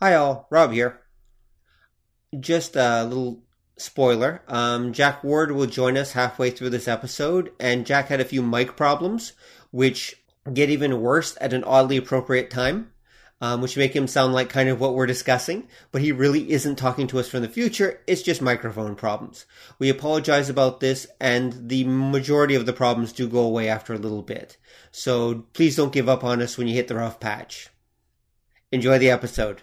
Hi, all. Rob here. Just a little spoiler. Um, Jack Ward will join us halfway through this episode, and Jack had a few mic problems, which get even worse at an oddly appropriate time, um, which make him sound like kind of what we're discussing. But he really isn't talking to us from the future. It's just microphone problems. We apologize about this, and the majority of the problems do go away after a little bit. So please don't give up on us when you hit the rough patch. Enjoy the episode.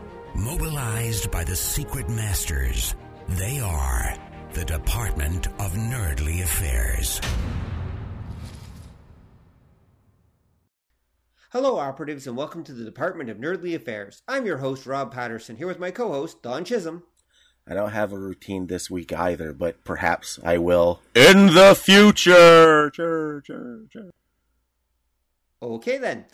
Mobilized by the secret masters, they are the Department of Nerdly Affairs. Hello, operatives, and welcome to the Department of Nerdly Affairs. I'm your host, Rob Patterson, here with my co host, Don Chisholm. I don't have a routine this week either, but perhaps I will in the future. Chur, chur, chur. Okay, then.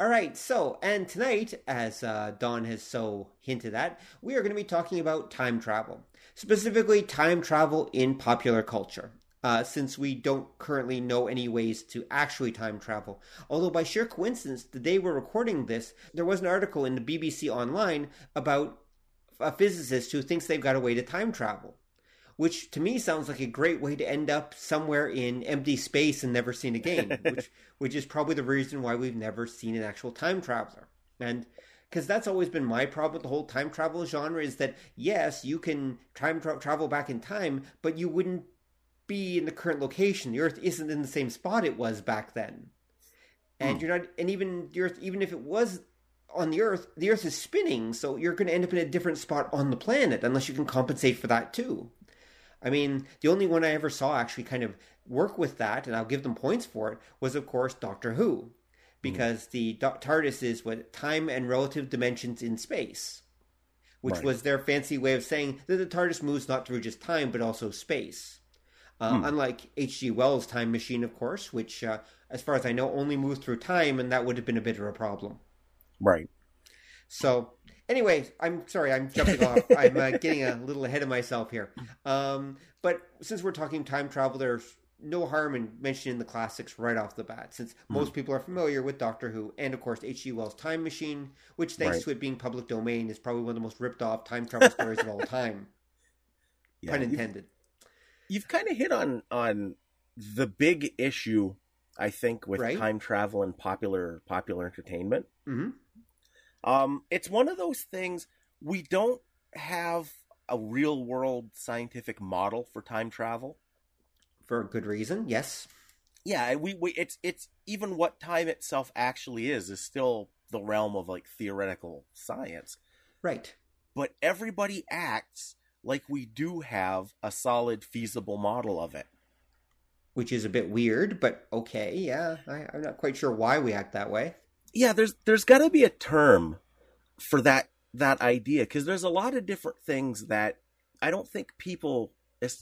All right, so, and tonight, as uh, Don has so hinted at, we are going to be talking about time travel, specifically time travel in popular culture. Uh, since we don't currently know any ways to actually time travel. Although, by sheer coincidence, the day we're recording this, there was an article in the BBC Online about a physicist who thinks they've got a way to time travel, which to me sounds like a great way to end up somewhere in empty space and never seen again, which which is probably the reason why we've never seen an actual time traveler. And because that's always been my problem with the whole time travel genre is that yes, you can time tra- travel back in time, but you wouldn't be in the current location. The Earth isn't in the same spot it was back then, and Hmm. you're not. And even the Earth, even if it was on the Earth, the Earth is spinning, so you're going to end up in a different spot on the planet unless you can compensate for that too. I mean, the only one I ever saw actually kind of work with that, and I'll give them points for it, was of course Doctor Who, because the Do- TARDIS is what time and relative dimensions in space, which Right. was their fancy way of saying that the TARDIS moves not through just time but also space. Uh, Unlike H.G. Wells' time machine, of course, which, uh, as far as I know, only moved through time, and that would have been a bit of a problem. Right. So, anyway, I'm sorry, I'm jumping off. I'm uh, getting a little ahead of myself here. Um, but since we're talking time travel, there's no harm in mentioning the classics right off the bat, since most people are familiar with Doctor Who and, of course, H.G. Wells' Time Machine, which, thanks Right. to it being public domain, is probably one of the most ripped off time travel stories of all time. Yeah, Pun you've- intended. You've, kind of hit on on the big issue, I think, with Right. time travel and popular popular entertainment. hmm Um, it's one of those things we don't have a real world scientific model for time travel. For a good reason, yes. Yeah, we, we it's it's even what time itself actually is is still the realm of like theoretical science. Right. But everybody acts like we do have a solid feasible model of it. Which is a bit weird, but okay, yeah. I, I'm not quite sure why we act that way. Yeah there's there's got to be a term for that that idea because there's a lot of different things that i don't think people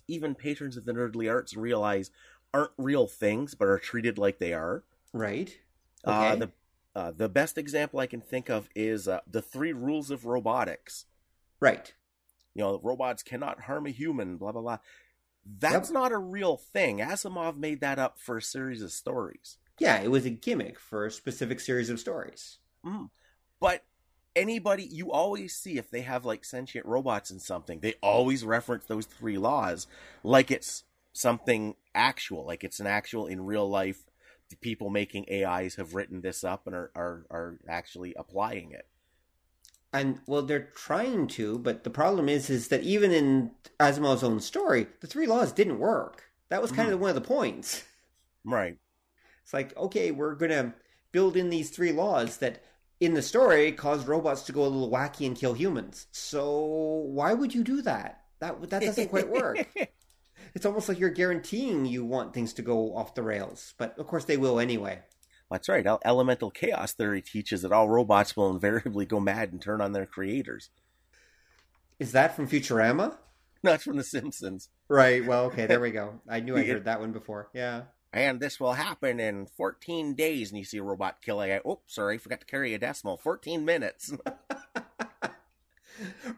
even patrons of the nerdly arts realize aren't real things but are treated like they are. Right. uh, the uh, the best example i can think of is uh, the three rules of robotics. Right. you know robots cannot harm a human blah blah blah. That's not a real thing. Asimov made that up for a series of stories Yeah, it was a gimmick for a specific series of stories. Mm. But anybody, you always see if they have like sentient robots in something, they always reference those three laws like it's something actual, like it's an actual in real life. The people making AIs have written this up and are, are, are actually applying it. And well, they're trying to, but the problem is, is that even in Asimov's own story, the three laws didn't work. That was kind of one of the points. Right. It's like, okay, we're gonna build in these three laws that, in the story, cause robots to go a little wacky and kill humans. So why would you do that? That that doesn't quite work. it's almost like you're guaranteeing you want things to go off the rails. But of course, they will anyway. That's right. Elemental chaos theory teaches that all robots will invariably go mad and turn on their creators. Is that from Futurama? Not from The Simpsons. Right. Well, okay. There we go. I knew I heard that one before. Yeah. And this will happen in 14 days. And you see a robot kill a. Oh, sorry, forgot to carry a decimal. 14 minutes.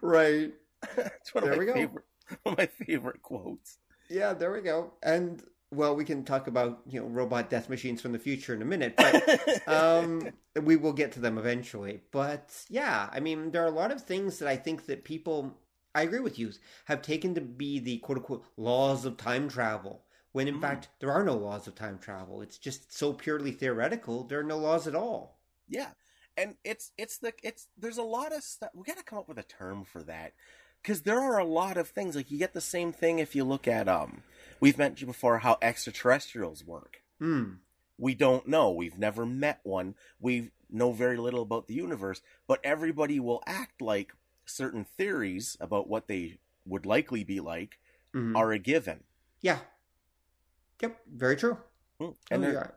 right. It's one there of my we go. favorite. One of my favorite quotes. Yeah, there we go. And well, we can talk about you know robot death machines from the future in a minute, but um, we will get to them eventually. But yeah, I mean, there are a lot of things that I think that people, I agree with you, have taken to be the quote unquote laws of time travel. When in mm. fact there are no laws of time travel. It's just so purely theoretical. There are no laws at all. Yeah, and it's it's the it's there's a lot of stuff. We got to come up with a term for that because there are a lot of things. Like you get the same thing if you look at um We've mentioned before how extraterrestrials work. Hmm. We don't know. We've never met one. We know very little about the universe, but everybody will act like certain theories about what they would likely be like mm-hmm. are a given. Yeah. Yep. Very true. Hmm. And oh, there,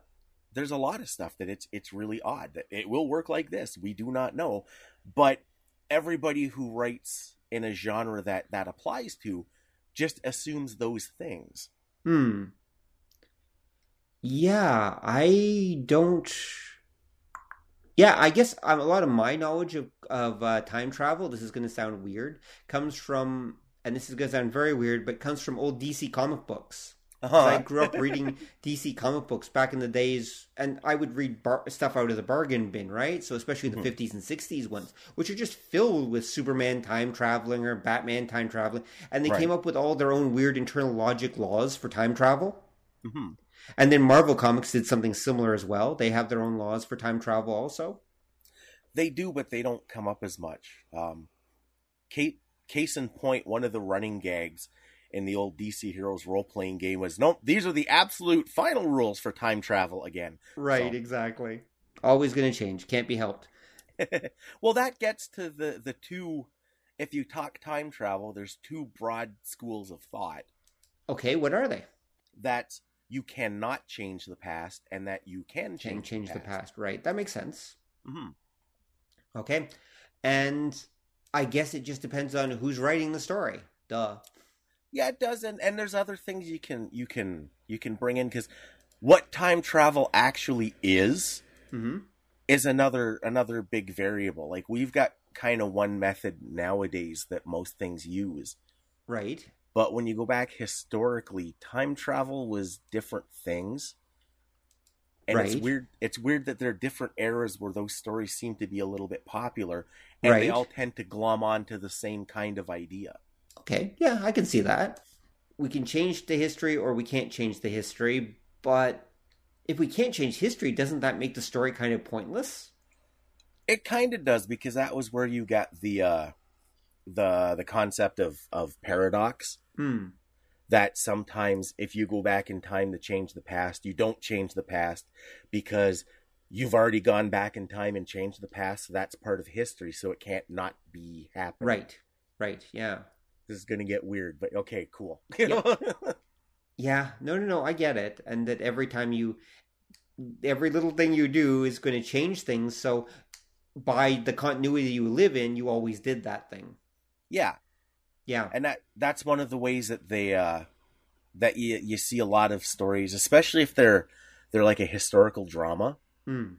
there's a lot of stuff that it's it's really odd that it will work like this. We do not know, but everybody who writes in a genre that that applies to just assumes those things. Hmm. Yeah, I don't. Yeah, I guess um, a lot of my knowledge of of uh, time travel. This is going to sound weird. Comes from, and this is going to sound very weird, but comes from old DC comic books. Uh-huh. I grew up reading DC comic books back in the days, and I would read bar- stuff out of the bargain bin, right? So especially the mm-hmm. 50s and 60s ones, which are just filled with Superman time traveling or Batman time traveling, and they right. came up with all their own weird internal logic laws for time travel. Mm-hmm. And then Marvel Comics did something similar as well. They have their own laws for time travel, also. They do, but they don't come up as much. Um, case in point, one of the running gags in the old DC Heroes role playing game was nope, these are the absolute final rules for time travel again. Right, so. exactly. Always going to change. Can't be helped. well, that gets to the the two. If you talk time travel, there's two broad schools of thought. Okay, what are they? That you cannot change the past, and that you can change change the past. the past. Right, that makes sense. Mm-hmm. Okay, and I guess it just depends on who's writing the story. Duh. Yeah, it does, and, and there's other things you can you can you can bring in because what time travel actually is mm-hmm. is another another big variable. Like we've got kind of one method nowadays that most things use, right? But when you go back historically, time travel was different things. And right. it's weird. It's weird that there are different eras where those stories seem to be a little bit popular, and right. they all tend to glom onto the same kind of idea. Okay, yeah, I can see that. We can change the history or we can't change the history, but if we can't change history, doesn't that make the story kind of pointless? It kind of does because that was where you got the uh the the concept of of paradox. Hmm. That sometimes if you go back in time to change the past, you don't change the past because you've already gone back in time and changed the past. So that's part of history, so it can't not be happening. Right. Right. Yeah this is going to get weird, but okay, cool. yeah. yeah, no, no, no, I get it. And that every time you, every little thing you do is going to change things. So by the continuity you live in, you always did that thing. Yeah. Yeah. And that that's one of the ways that they, uh, that you, you see a lot of stories, especially if they're, they're like a historical drama. Hmm.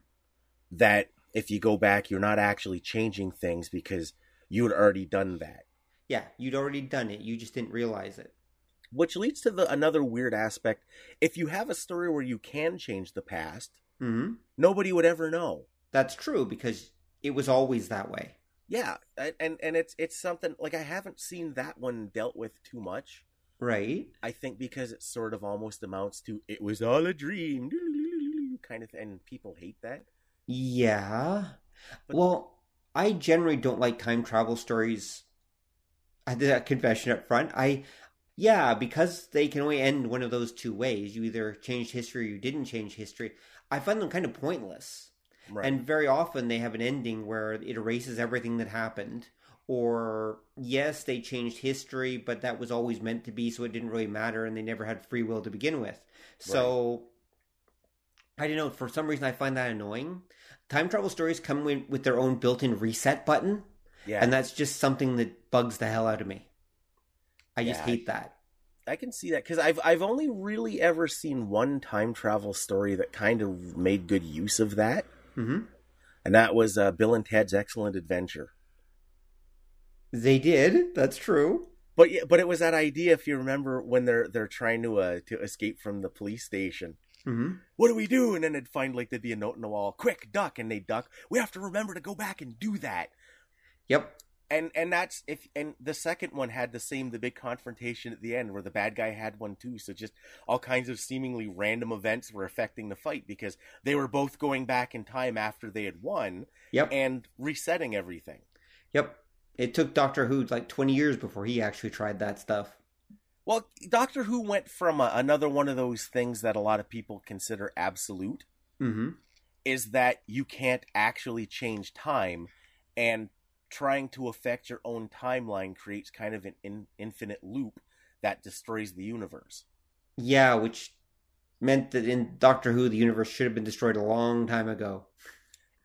That if you go back, you're not actually changing things because you had already done that. Yeah, you'd already done it. You just didn't realize it. Which leads to the another weird aspect. If you have a story where you can change the past, mm-hmm. nobody would ever know. That's true because it was always that way. Yeah, and and it's it's something like I haven't seen that one dealt with too much. Right. I think because it sort of almost amounts to it was all a dream kind of and people hate that. Yeah. But, well, I generally don't like time travel stories I did that confession up front. I, yeah, because they can only end one of those two ways. You either changed history or you didn't change history. I find them kind of pointless. Right. And very often they have an ending where it erases everything that happened, or yes, they changed history, but that was always meant to be, so it didn't really matter, and they never had free will to begin with. So I don't know. For some reason, I find that annoying. Time travel stories come with, with their own built-in reset button, Yeah, and that's just something that bugs the hell out of me. I just Yeah. hate that. I can see that because I've I've only really ever seen one time travel story that kind of made good use of that, hmm and that was uh, Bill and Ted's Excellent Adventure. They did. That's true. But yeah, but it was that idea if you remember when they're they're trying to uh to escape from the police station. hmm What do we do? And then they'd find like there'd be a note in the wall, quick duck, and they duck. We have to remember to go back and do that. Yep. And and that's if and the second one had the same the big confrontation at the end where the bad guy had one too. So just all kinds of seemingly random events were affecting the fight because they were both going back in time after they had won Yep. and resetting everything. Yep. It took Doctor Who like 20 years before he actually tried that stuff. Well, Doctor Who went from a, another one of those things that a lot of people consider absolute hmm is that you can't actually change time and trying to affect your own timeline creates kind of an in, infinite loop that destroys the universe. Yeah, which meant that in Doctor Who, the universe should have been destroyed a long time ago.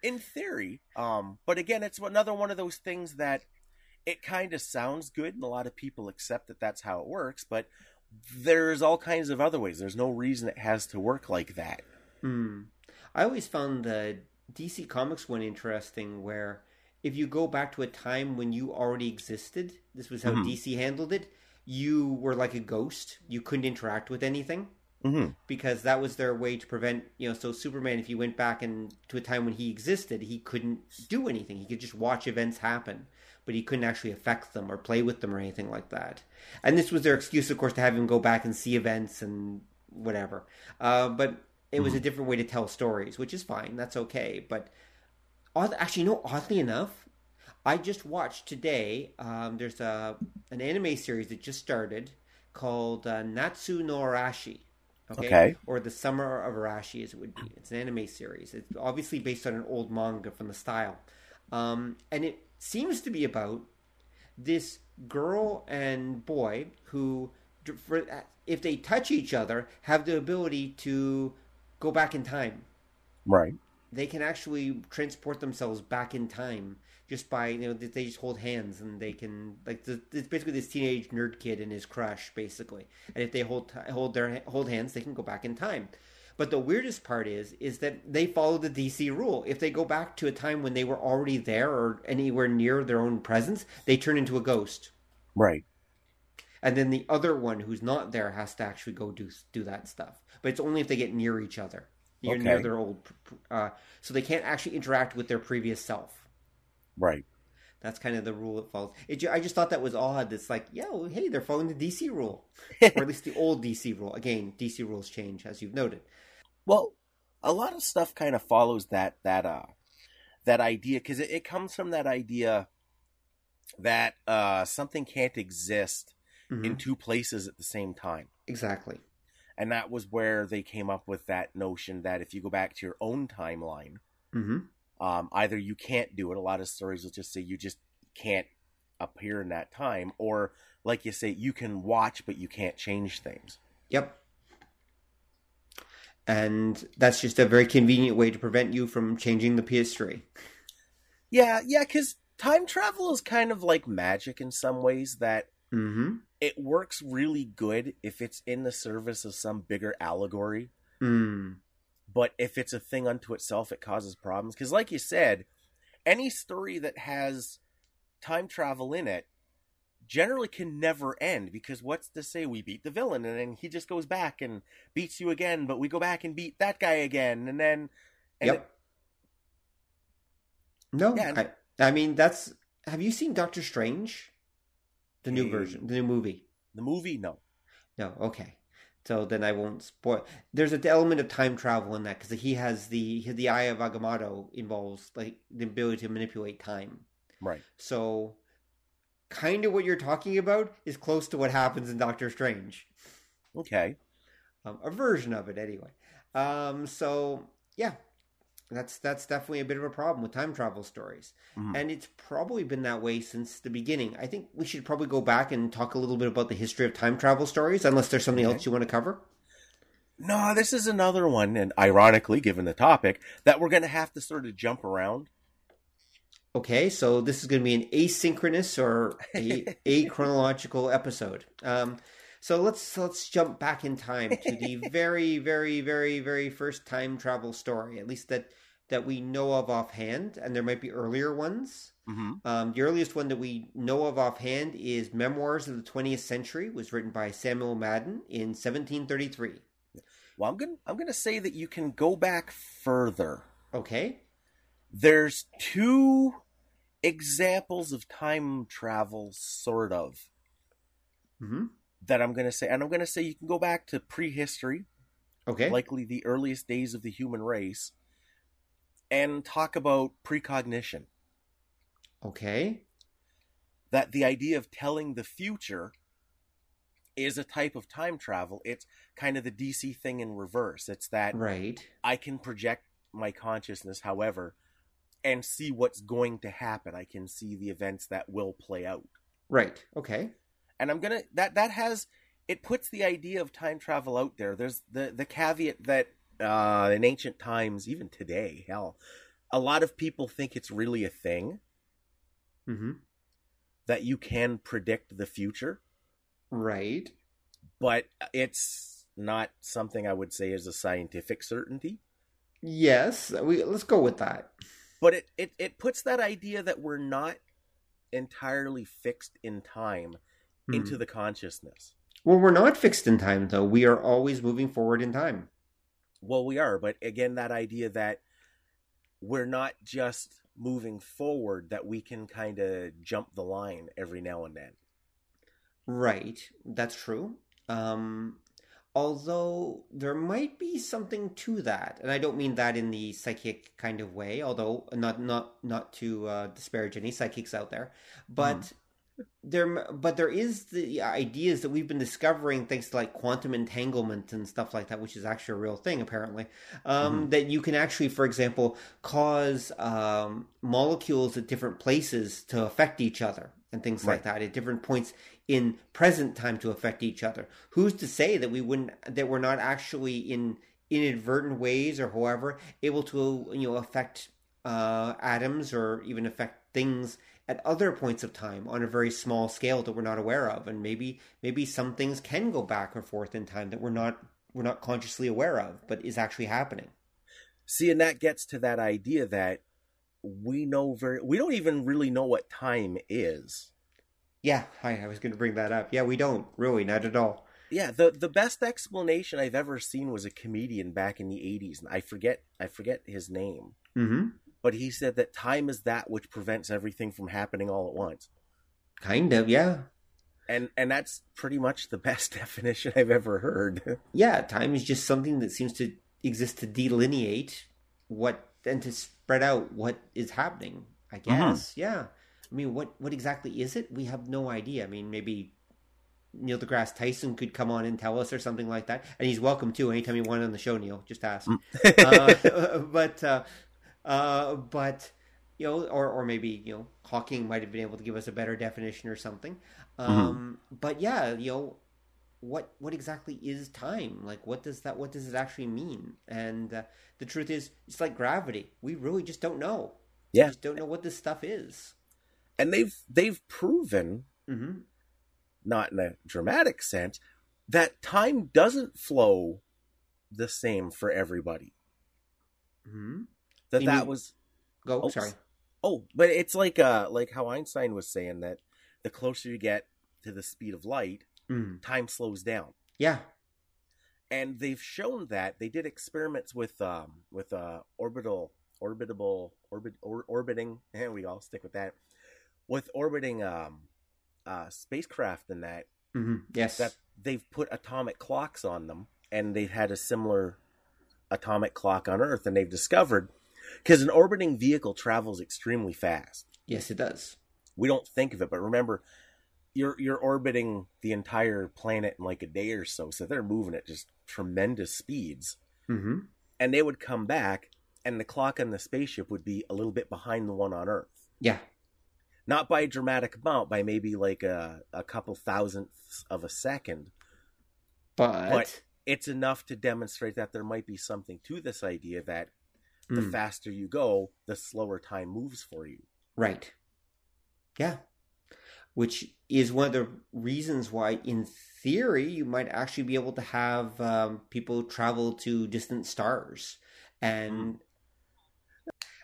In theory, um, but again, it's another one of those things that it kind of sounds good, and a lot of people accept that that's how it works. But there's all kinds of other ways. There's no reason it has to work like that. Hmm. I always found the DC Comics one interesting, where if you go back to a time when you already existed, this was how Mhm. DC handled it. You were like a ghost. You couldn't interact with anything. Mm-hmm. because that was their way to prevent you know so superman if you went back and to a time when he existed he couldn't do anything he could just watch events happen but he couldn't actually affect them or play with them or anything like that and this was their excuse of course to have him go back and see events and whatever uh, but it was a different way to tell stories which is fine that's okay but actually no oddly enough i just watched today um, there's a an anime series that just started called uh, natsu no arashi Okay? Okay. Or The Summer of Arashi, as it would be. It's an anime series. It's obviously based on an old manga from the style. Um, and it seems to be about this girl and boy who, for- if they touch each other, have the ability to go back in time. Right. They can actually transport themselves back in time just by you know they just hold hands and they can like the, it's basically this teenage nerd kid and his crush basically. And if they hold hold their hold hands they can go back in time. But the weirdest part is is that they follow the DC rule. If they go back to a time when they were already there or anywhere near their own presence they turn into a ghost. Right. and then the other one who's not there has to actually go do do that stuff. But it's only if they get near each other near, near Okay. their old uh, so they can't actually interact with their previous self Right. that's kind of the rule it follows. It, I just thought that was odd. It's like, yeah, well, hey, they're following the DC rule, or at least the old DC rule. Again, DC rules change, as you've noted. Well, a lot of stuff kind of follows that that uh that idea because it, it comes from that idea that uh something can't exist Mhm. in two places at the same time. Exactly. And that was where they came up with that notion that if you go back to your own timeline, hmm um, either you can't do it. A lot of stories will just say you just can't appear in that time, or like you say, you can watch but you can't change things. Yep. And that's just a very convenient way to prevent you from changing the history. Yeah, yeah, because time travel is kind of like magic in some ways that Mm-hmm. it works really good if it's in the service of some bigger allegory. Mm. But if it's a thing unto itself, it causes problems. Because, like you said, any story that has time travel in it generally can never end. Because what's to say we beat the villain and then he just goes back and beats you again, but we go back and beat that guy again, and then. And Yep. No, Yeah, and- I, I mean that's. Have you seen Doctor Strange? The new Eh. version, the new movie. the movie, no. No, okay. So then I won't spoil. There's an element of time travel in that because he has the the Eye of Agamotto involves like the ability to manipulate time. Right. So, kind of what you're talking about is close to what happens in Doctor Strange, Okay. um, a version of it anyway. Um, so yeah, That's that's definitely a bit of a problem with time travel stories. Mhm. And it's probably been that way since the beginning. I think we should probably go back and talk a little bit about the history of time travel stories, unless there's something Okay. else you want to cover. No, this is another one, and ironically, given the topic, that we're going to have to sort of jump around. Okay, so this is going to be an asynchronous or a achronological episode. Um, so let's let's jump back in time to the very, very, very, very first time travel story, at least that that we know of offhand, and there might be earlier ones. hmm Um, the earliest one that we know of offhand is Memoirs of the Twentieth Century, was written by Samuel Madden in 1733. Well, I'm going to I'm to say that you can go back further. Okay, There's two examples of time travel, sort of, hmm that I'm going to say, and I'm going to say you can go back to prehistory, okay, likely the earliest days of the human race, and talk about precognition. okay, That the idea of telling the future is a type of time travel. It's kind of the DC thing in reverse. It's that right, I can project my consciousness, however, and see what's going to happen. I can see the events that will play out. right, okay, And I'm gonna that that has it puts the idea of time travel out there. There's the the caveat that uh, in ancient times, even today, hell, a lot of people think it's really a thing hmm that you can predict the future, right. but it's not something I would say is a scientific certainty. Yes, we let's go with that. But it, it, it puts that idea that we're not entirely fixed in time into Hmm. the consciousness. Well, we're not fixed in time though. We are always moving forward in time. Well, we are, but again, that idea that we're not just moving forward, that we can kind of jump the line every now and then. Right, that's true. Um, although there might be something to that, and I don't mean that in the psychic kind of way. Although not not not to uh, disparage any psychics out there, but there but there is the ideas that we've been discovering thanks to like quantum entanglement and stuff like that, which is actually a real thing apparently. Um, That you can actually, for example, cause um, molecules at different places to affect each other and things like that at different points in present time to affect each other. Who's to say that we wouldn't that we're not actually in inadvertent ways or however able to you know affect uh, atoms or even affect things at other points of time on a very small scale that we're not aware of. And maybe maybe some things can go back or forth in time that we're not we're not consciously aware of but is actually happening. See, and that gets to that idea that we know very, we don't even really know what time is. yeah hi i was going to bring that up. Yeah we don't really not at all. Yeah, the the best explanation I've ever seen was a comedian back in the '80s, and I forget I forget his name, mm-hmm but he said that time is that which prevents everything from happening all at once. kind of yeah. And and that's pretty much the best definition I've ever heard. yeah time is just something that seems to exist to delineate what and to spread out what is happening i guess. Yeah. I mean what what exactly is it? We have no idea. I mean maybe neil degrasse tyson could come on and tell us or something like that. And he's welcome to anytime you want on the show neil. Just ask. Uh, but uh, uh, but you know, or or maybe you know, Hawking might have been able to give us a better definition or something. Um, But yeah, you know, what what exactly is time? Like, what does that? What does it actually mean? And uh, the truth is, it's like gravity. We really just don't know. We Yeah. just don't know what this stuff is. and they've they've proven, hmm not in a dramatic sense, that time doesn't flow the same for everybody. hmm That You that mean- was Go. Oh, sorry. oh, but it's like uh like how Einstein was saying that the closer you get to the speed of light, Mm. time slows down. Yeah. and they've shown that they did experiments with um with uh orbital orbitable orbit or, orbiting and we all stick with that with orbiting um uh spacecraft and that hmm Yes. that they've put atomic clocks on them and they've had a similar atomic clock on earth and they've discovered because an orbiting vehicle travels extremely fast yes, it does. we don't think of it but remember you're you're orbiting the entire planet in like a day or so so they're moving at just tremendous speeds hmm and they would come back and the clock on the spaceship would be a little bit behind the one on Earth. Yeah. Not by a dramatic amount, by maybe like a, a couple thousandths of a second. But, But it's enough to demonstrate that there might be something to this idea that the Mm, faster you go, the slower time moves for you. right. Yeah. Which is one of the reasons why, in theory, you might actually be able to have um, people travel to distant stars. And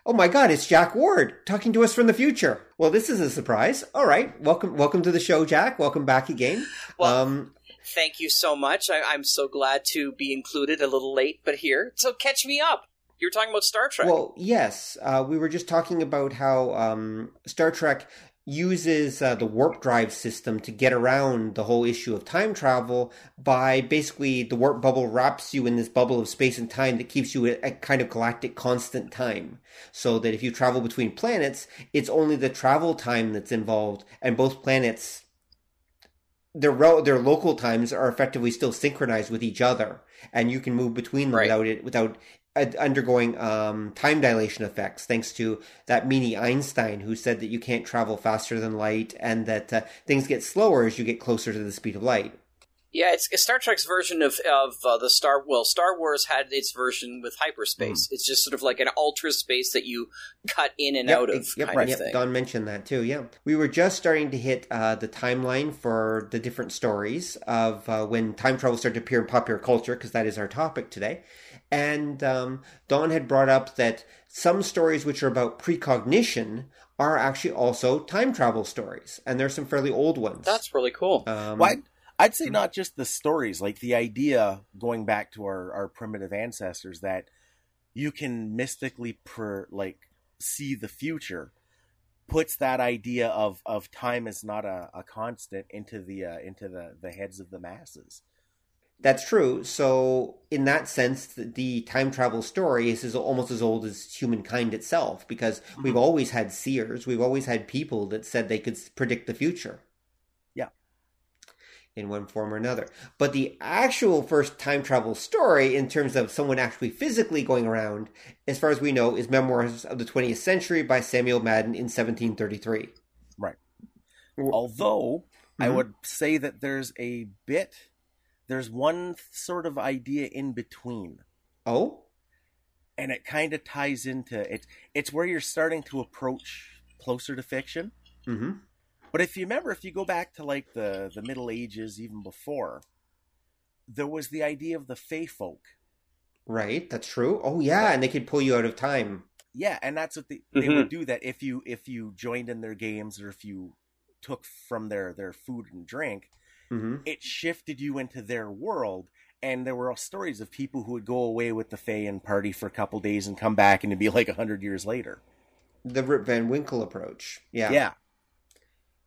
oh my God, it's Jack Ward talking to us from the future. Well, this is a surprise. All right, welcome, welcome to the show, Jack. Welcome back again. Well, um, Thank you so much. I, I'm so glad to be included. A little late, but here. So catch me up. You were talking about Star Trek. Well, yes, uh, we were just talking about how um, Star Trek uses uh, the warp drive system to get around the whole issue of time travel by basically the warp bubble wraps you in this bubble of space and time that keeps you at a kind of galactic constant time. So that if you travel between planets, it's only the travel time that's involved, and both planets. Their, rel- their local times are effectively still synchronized with each other, and you can move between them Right. without it without undergoing um, time dilation effects thanks to that meanie Einstein who said that you can't travel faster than light and that uh, things get slower as you get closer to the speed of light. yeah, it's, it's Star Trek's version of of uh, the Star. Well, Star Wars had its version with hyperspace. It's just sort of like an ultra space that you cut in and Yep, out of yep, kind right, of yep, thing. Don mentioned that too. Yeah, we were just starting to hit uh, the timeline for the different stories of uh, when time travel started to appear in popular culture, because that is our topic today. And um, Don had brought up that some stories which are about precognition are actually also time travel stories, and there's some fairly old ones. That's really cool. um, Well, I'd, I'd say not just the stories, like the idea going back to our, our primitive ancestors that you can mystically per like see the future puts that idea of, of time as not a, a constant into the uh, into the, the heads of the masses. That's true. So, in that sense, the, the time travel story is, is almost as old as humankind itself because we've Mhm. always had seers. We've always had people that said they could predict the future. Yeah. In one form or another. But the actual first time travel story, in terms of someone actually physically going around, as far as we know, is Memoirs of the 20th Century by Samuel Madden in 1733. Right. Although I Mhm. would say that there's a bit, there's one sort of idea in between. Oh? and it kind of ties into it. It's where you're starting to approach closer to fiction. hmm. But if you remember, if you go back to like the the Middle Ages, even before, there was the idea of the Fey folk. Right, that's true. Oh, yeah, and they could pull you out of time. Yeah, and that's what they, they Mhm. would do. That if you if you joined in their games or if you took from their their food and drink, hmm it shifted you into their world. And there were stories of people who would go away with the Fae and party for a couple days and come back, and it'd be like a hundred years later. The Rip Van Winkle approach. Yeah. yeah.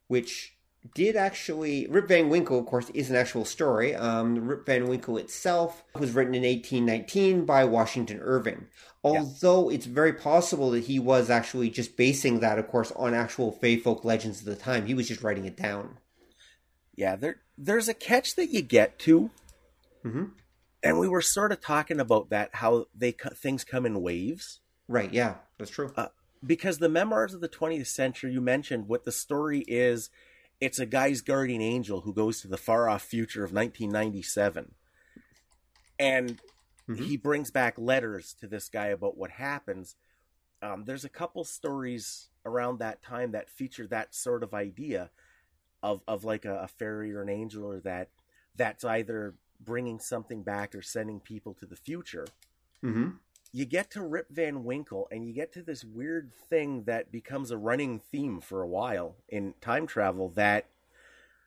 which did actually Rip Van Winkle, of course, is an actual story. Um, Rip Van Winkle itself was written in 1819 by Washington Irving. Although it's very possible that he was actually just basing that, of course, on actual Fey folk legends of the time. He was just writing it down. Yeah, there there's a catch that you get to, hmm and we were sort of talking about that how they things come in waves Right? Yeah, that's true. because the memoirs of the 20th century you mentioned what the story is it's a guy's guardian angel who goes to the far off future of 1997 and Mhm. he brings back letters to this guy about what happens um, there's a couple stories around that time that feature that sort of idea of of like a, a fairy or an angel or that that's either bringing something back or sending people to the future hmm you get to Rip Van Winkle and you get to this weird thing that becomes a running theme for a while in time travel that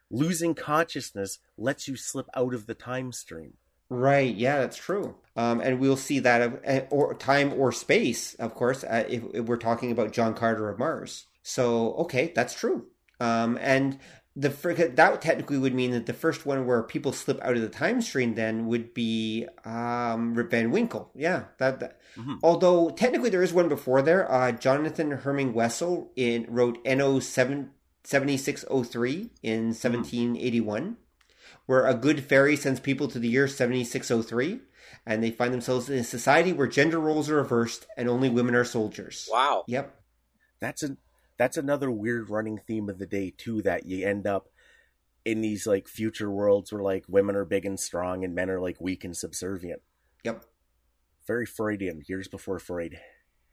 losing consciousness lets you slip out of the time stream. Right. Yeah, that's true. Um, and we'll see that of, uh, or time or space, of course, uh, if, if we're talking about John Carter of Mars. So, okay, that's true. Um, and the that technically would mean that the first one where people slip out of the time stream then would be um, Rip Van Winkle. Yeah, that. that. Mhm. Although technically there is one before there. Uh, Jonathan Herman Wessel in wrote NO seven seventy six oh three in Hmm. seventeen eighty one where a good fairy sends people to the year 7603. and they find themselves in a society where gender roles are reversed and only women are soldiers. Wow. Yep. That's a that's another weird running theme of the day too. That you end up in these like future worlds where like women are big and strong and men are like weak and subservient. Yep. Very Freudian. Years before Freud.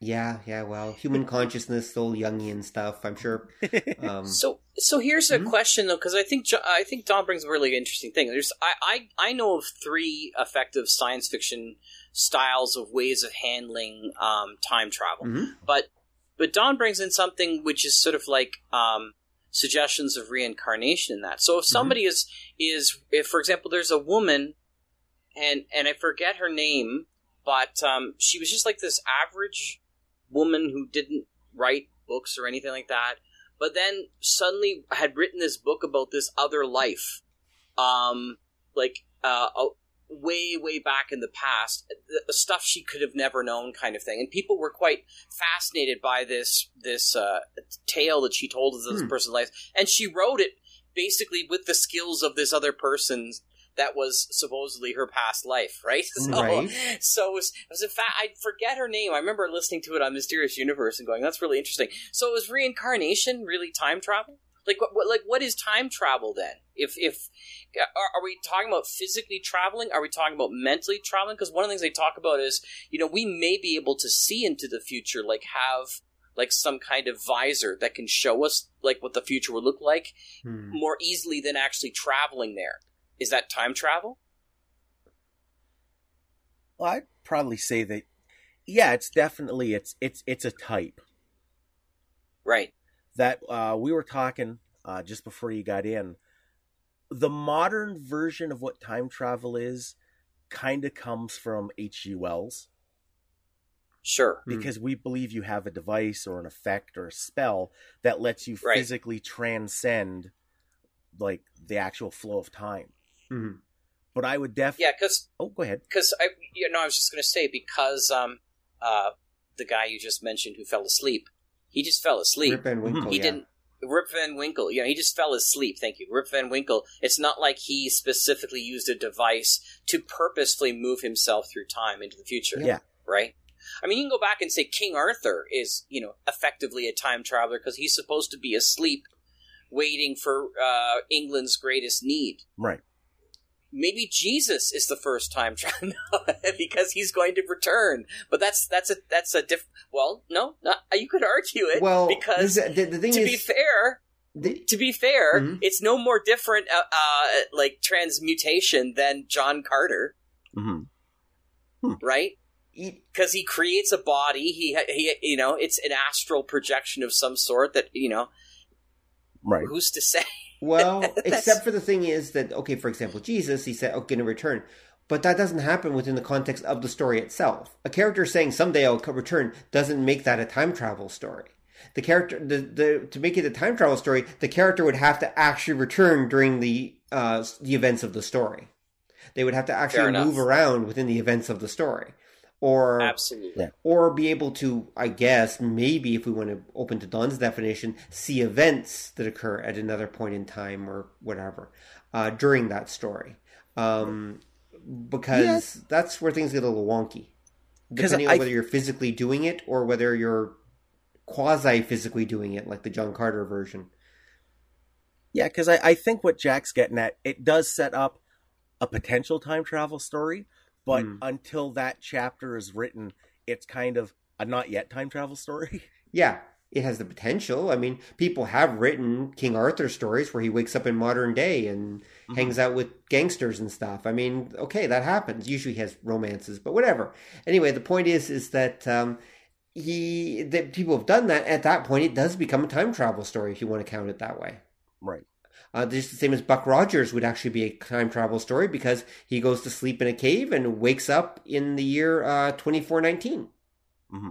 Yeah, yeah, well, human consciousness, still Jungian stuff, I'm sure. Um, So, so here's a Mhm. question though, because I think Jo- I think Don brings a really interesting thing. There's I, I I know of three effective science fiction styles of ways of handling um, time travel, Mhm. but but Don brings in something which is sort of like um, suggestions of reincarnation in that. So if somebody is is if for example there's a woman, and and I forget her name, but um, she was just like this average woman who didn't write books or anything like that but then suddenly had written this book about this other life um like uh a, way way back in the past the, the stuff she could have never known kind of thing and people were quite fascinated by this this uh tale that she told of this Hmm. person's life and she wrote it basically with the skills of this other person's that was supposedly her past life, right? So, Right. so it was, it was in fact, I forget her name. I remember listening to it on Mysterious Universe and going, "That's really interesting." So it was reincarnation, really time travel. Like what, what? Like what is time travel then? If if are, are we talking about physically traveling? Are we talking about mentally traveling? Because one of the things they talk about is, you know, we may be able to see into the future, like have like some kind of visor that can show us like what the future would look like hmm. more easily than actually traveling there. Is that time travel? Well, I'd probably say that yeah, it's definitely it's it's it's a type. Right. that uh, we were talking uh, just before you got in. The modern version of what time travel is kind of comes from H.G. Wells Sure. Hmm. because we believe you have a device or an effect or a spell that lets you Right. physically transcend like the actual flow of time. Mhm. But I would definitely. Yeah, because Oh, go ahead. because I you know I was just going to say because um uh the guy you just mentioned who fell asleep he just fell asleep. Rip Van Winkle, he yeah. didn't. Rip Van Winkle, you know, he just fell asleep. Thank you, Rip Van Winkle. It's not like he specifically used a device to purposefully move himself through time into the future. Yeah. right. I mean, you can go back and say King Arthur is, you know, effectively a time traveler because he's supposed to be asleep, waiting for uh, England's greatest need. Right. Maybe Jesus is the first time traveler because he's going to return. But that's that's a that's a diff. Well, no, not, you could argue it. Well, because this- the, the thing to is, be fair, the- to be fair, Mhm. it's no more different, uh, uh, like transmutation than John Carter, hmm right? Because he creates a body. He he, you know, it's an astral projection of some sort. That you know, Right. who's to say? Well, except for the thing is that okay, for example, Jesus, he said, "I'm going to return," but that doesn't happen within the context of the story itself. A character saying someday I'll return doesn't make that a time travel story. The character, the, the to make it a time travel story, the character would have to actually return during the uh, the events of the story. They would have to actually move around within the events of the story, or Absolutely. Yeah. or be able to, I guess, maybe if we want to open to Don's definition, see events that occur at another point in time or whatever uh, during that story. Um, because that's where things get a little wonky. 'Cause Depending I- on whether you're physically doing it or whether you're quasi physically doing it, like the John Carter version. Yeah, because I, I think what Jack's getting at, it does set up a potential time travel story, but Hmm. until that chapter is written, it's kind of a not yet time travel story. Yeah, it has the potential. I mean, people have written King Arthur stories where he wakes up in modern day and Mm-hmm. hangs out with gangsters and stuff. I mean, okay, that happens. Usually he has romances, but whatever. Anyway, the point is, is that um, he that people have done that. At that point, it does become a time travel story if you want to count it that way. Right. Uh, just the same as Buck Rogers would actually be a time travel story because he goes to sleep in a cave and wakes up in the year uh, 2419. hmm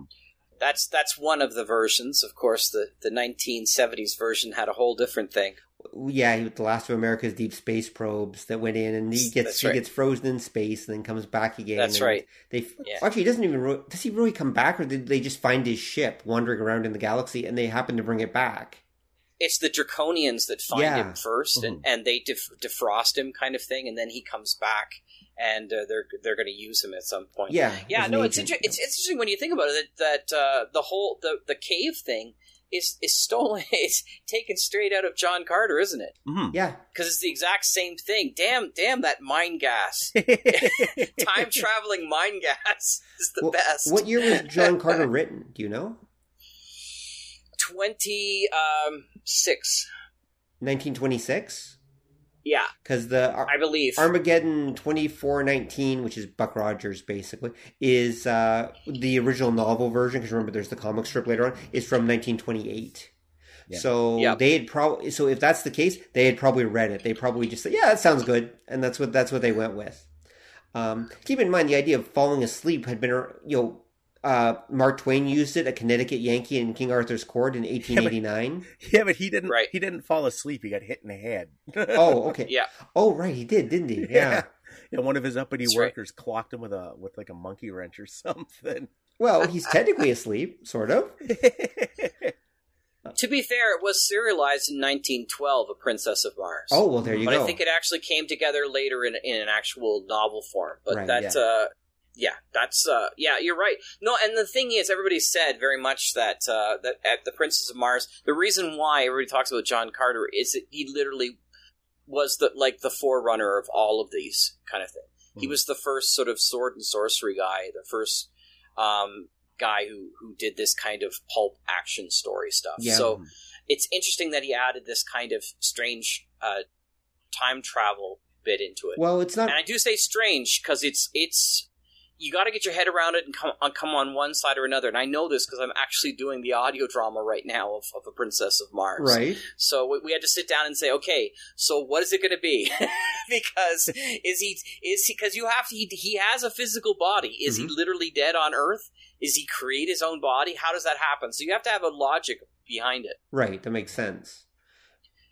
That's that's one of the versions. Of course, the the 1970s version had a whole different thing. Yeah, he- the last of America's deep space probes that went in, and he gets That's he gets frozen in space and then comes back again. That's right. They Yeah. actually he doesn't even does he really come back, or did they just find his ship wandering around in the galaxy and they happen to bring it back? It's the draconians that find Yeah. him 1st and, and they def- defrost him kind of thing and then he comes back and uh, they're they're going to use him at some point Yeah. yeah no it's, inter- it's it's interesting when you think about it that, that uh, the whole the, the cave thing is is stolen it's taken straight out of john carter isn't it Mhm. Yeah. because it's the exact same thing damn damn that mine gas time traveling mine gas is the Well, best What year was John Carter written? Do you know? 26 um, six. 1926? yeah Because the Ar- i believe Armageddon 2419, which is Buck Rogers basically, is uh, the original novel version. Because remember, there's the comic strip later on, is from 1928. Yeah. So Yep. they had probably so if that's the case, they had probably read it. They probably just said, "Yeah, that sounds good," and that's what that's what they went with. Um, keep in mind the idea of falling asleep had been, you know, uh, Mark Twain used it, a Connecticut Yankee in King Arthur's Court in 1889. yeah, but he didn't. Right. He didn't fall asleep. He got hit in the head. oh, okay. yeah Oh, right, he did, didn't he? Yeah. And one of his uppity That's right. workers clocked him with a with like a monkey wrench or something. Well, he's technically asleep, sort of. To be fair, it was serialized in 1912, A Princess of Mars. Oh, well, there you but go. But I think it actually came together later in, in an actual novel form. But Right, that, yeah. uh, yeah, that's uh, yeah, you're right. No, and the thing is, everybody said very much that uh, that at the Princess of Mars, the reason why everybody talks about John Carter is that he literally was the like the forerunner of all of these kind of thing. He Mhm. was the first sort of sword and sorcery guy, the first um, guy who who did this kind of pulp action story stuff. Yeah. So it's interesting that he added this kind of strange uh, time travel bit into it. well, it's not. and I do say strange because it's it's you got to get your head around it and come on, come on one side or another. And I know this because I'm actually doing the audio drama right now of, of a Princess of Mars. Right. So we, we had to sit down and say, okay, so what is it going to be? because is he is he because you have to he, he has a physical body. Is Mm-hmm. he literally dead on Earth? Is he create his own body? How does that happen? So you have to have a logic behind it. Right. That makes sense.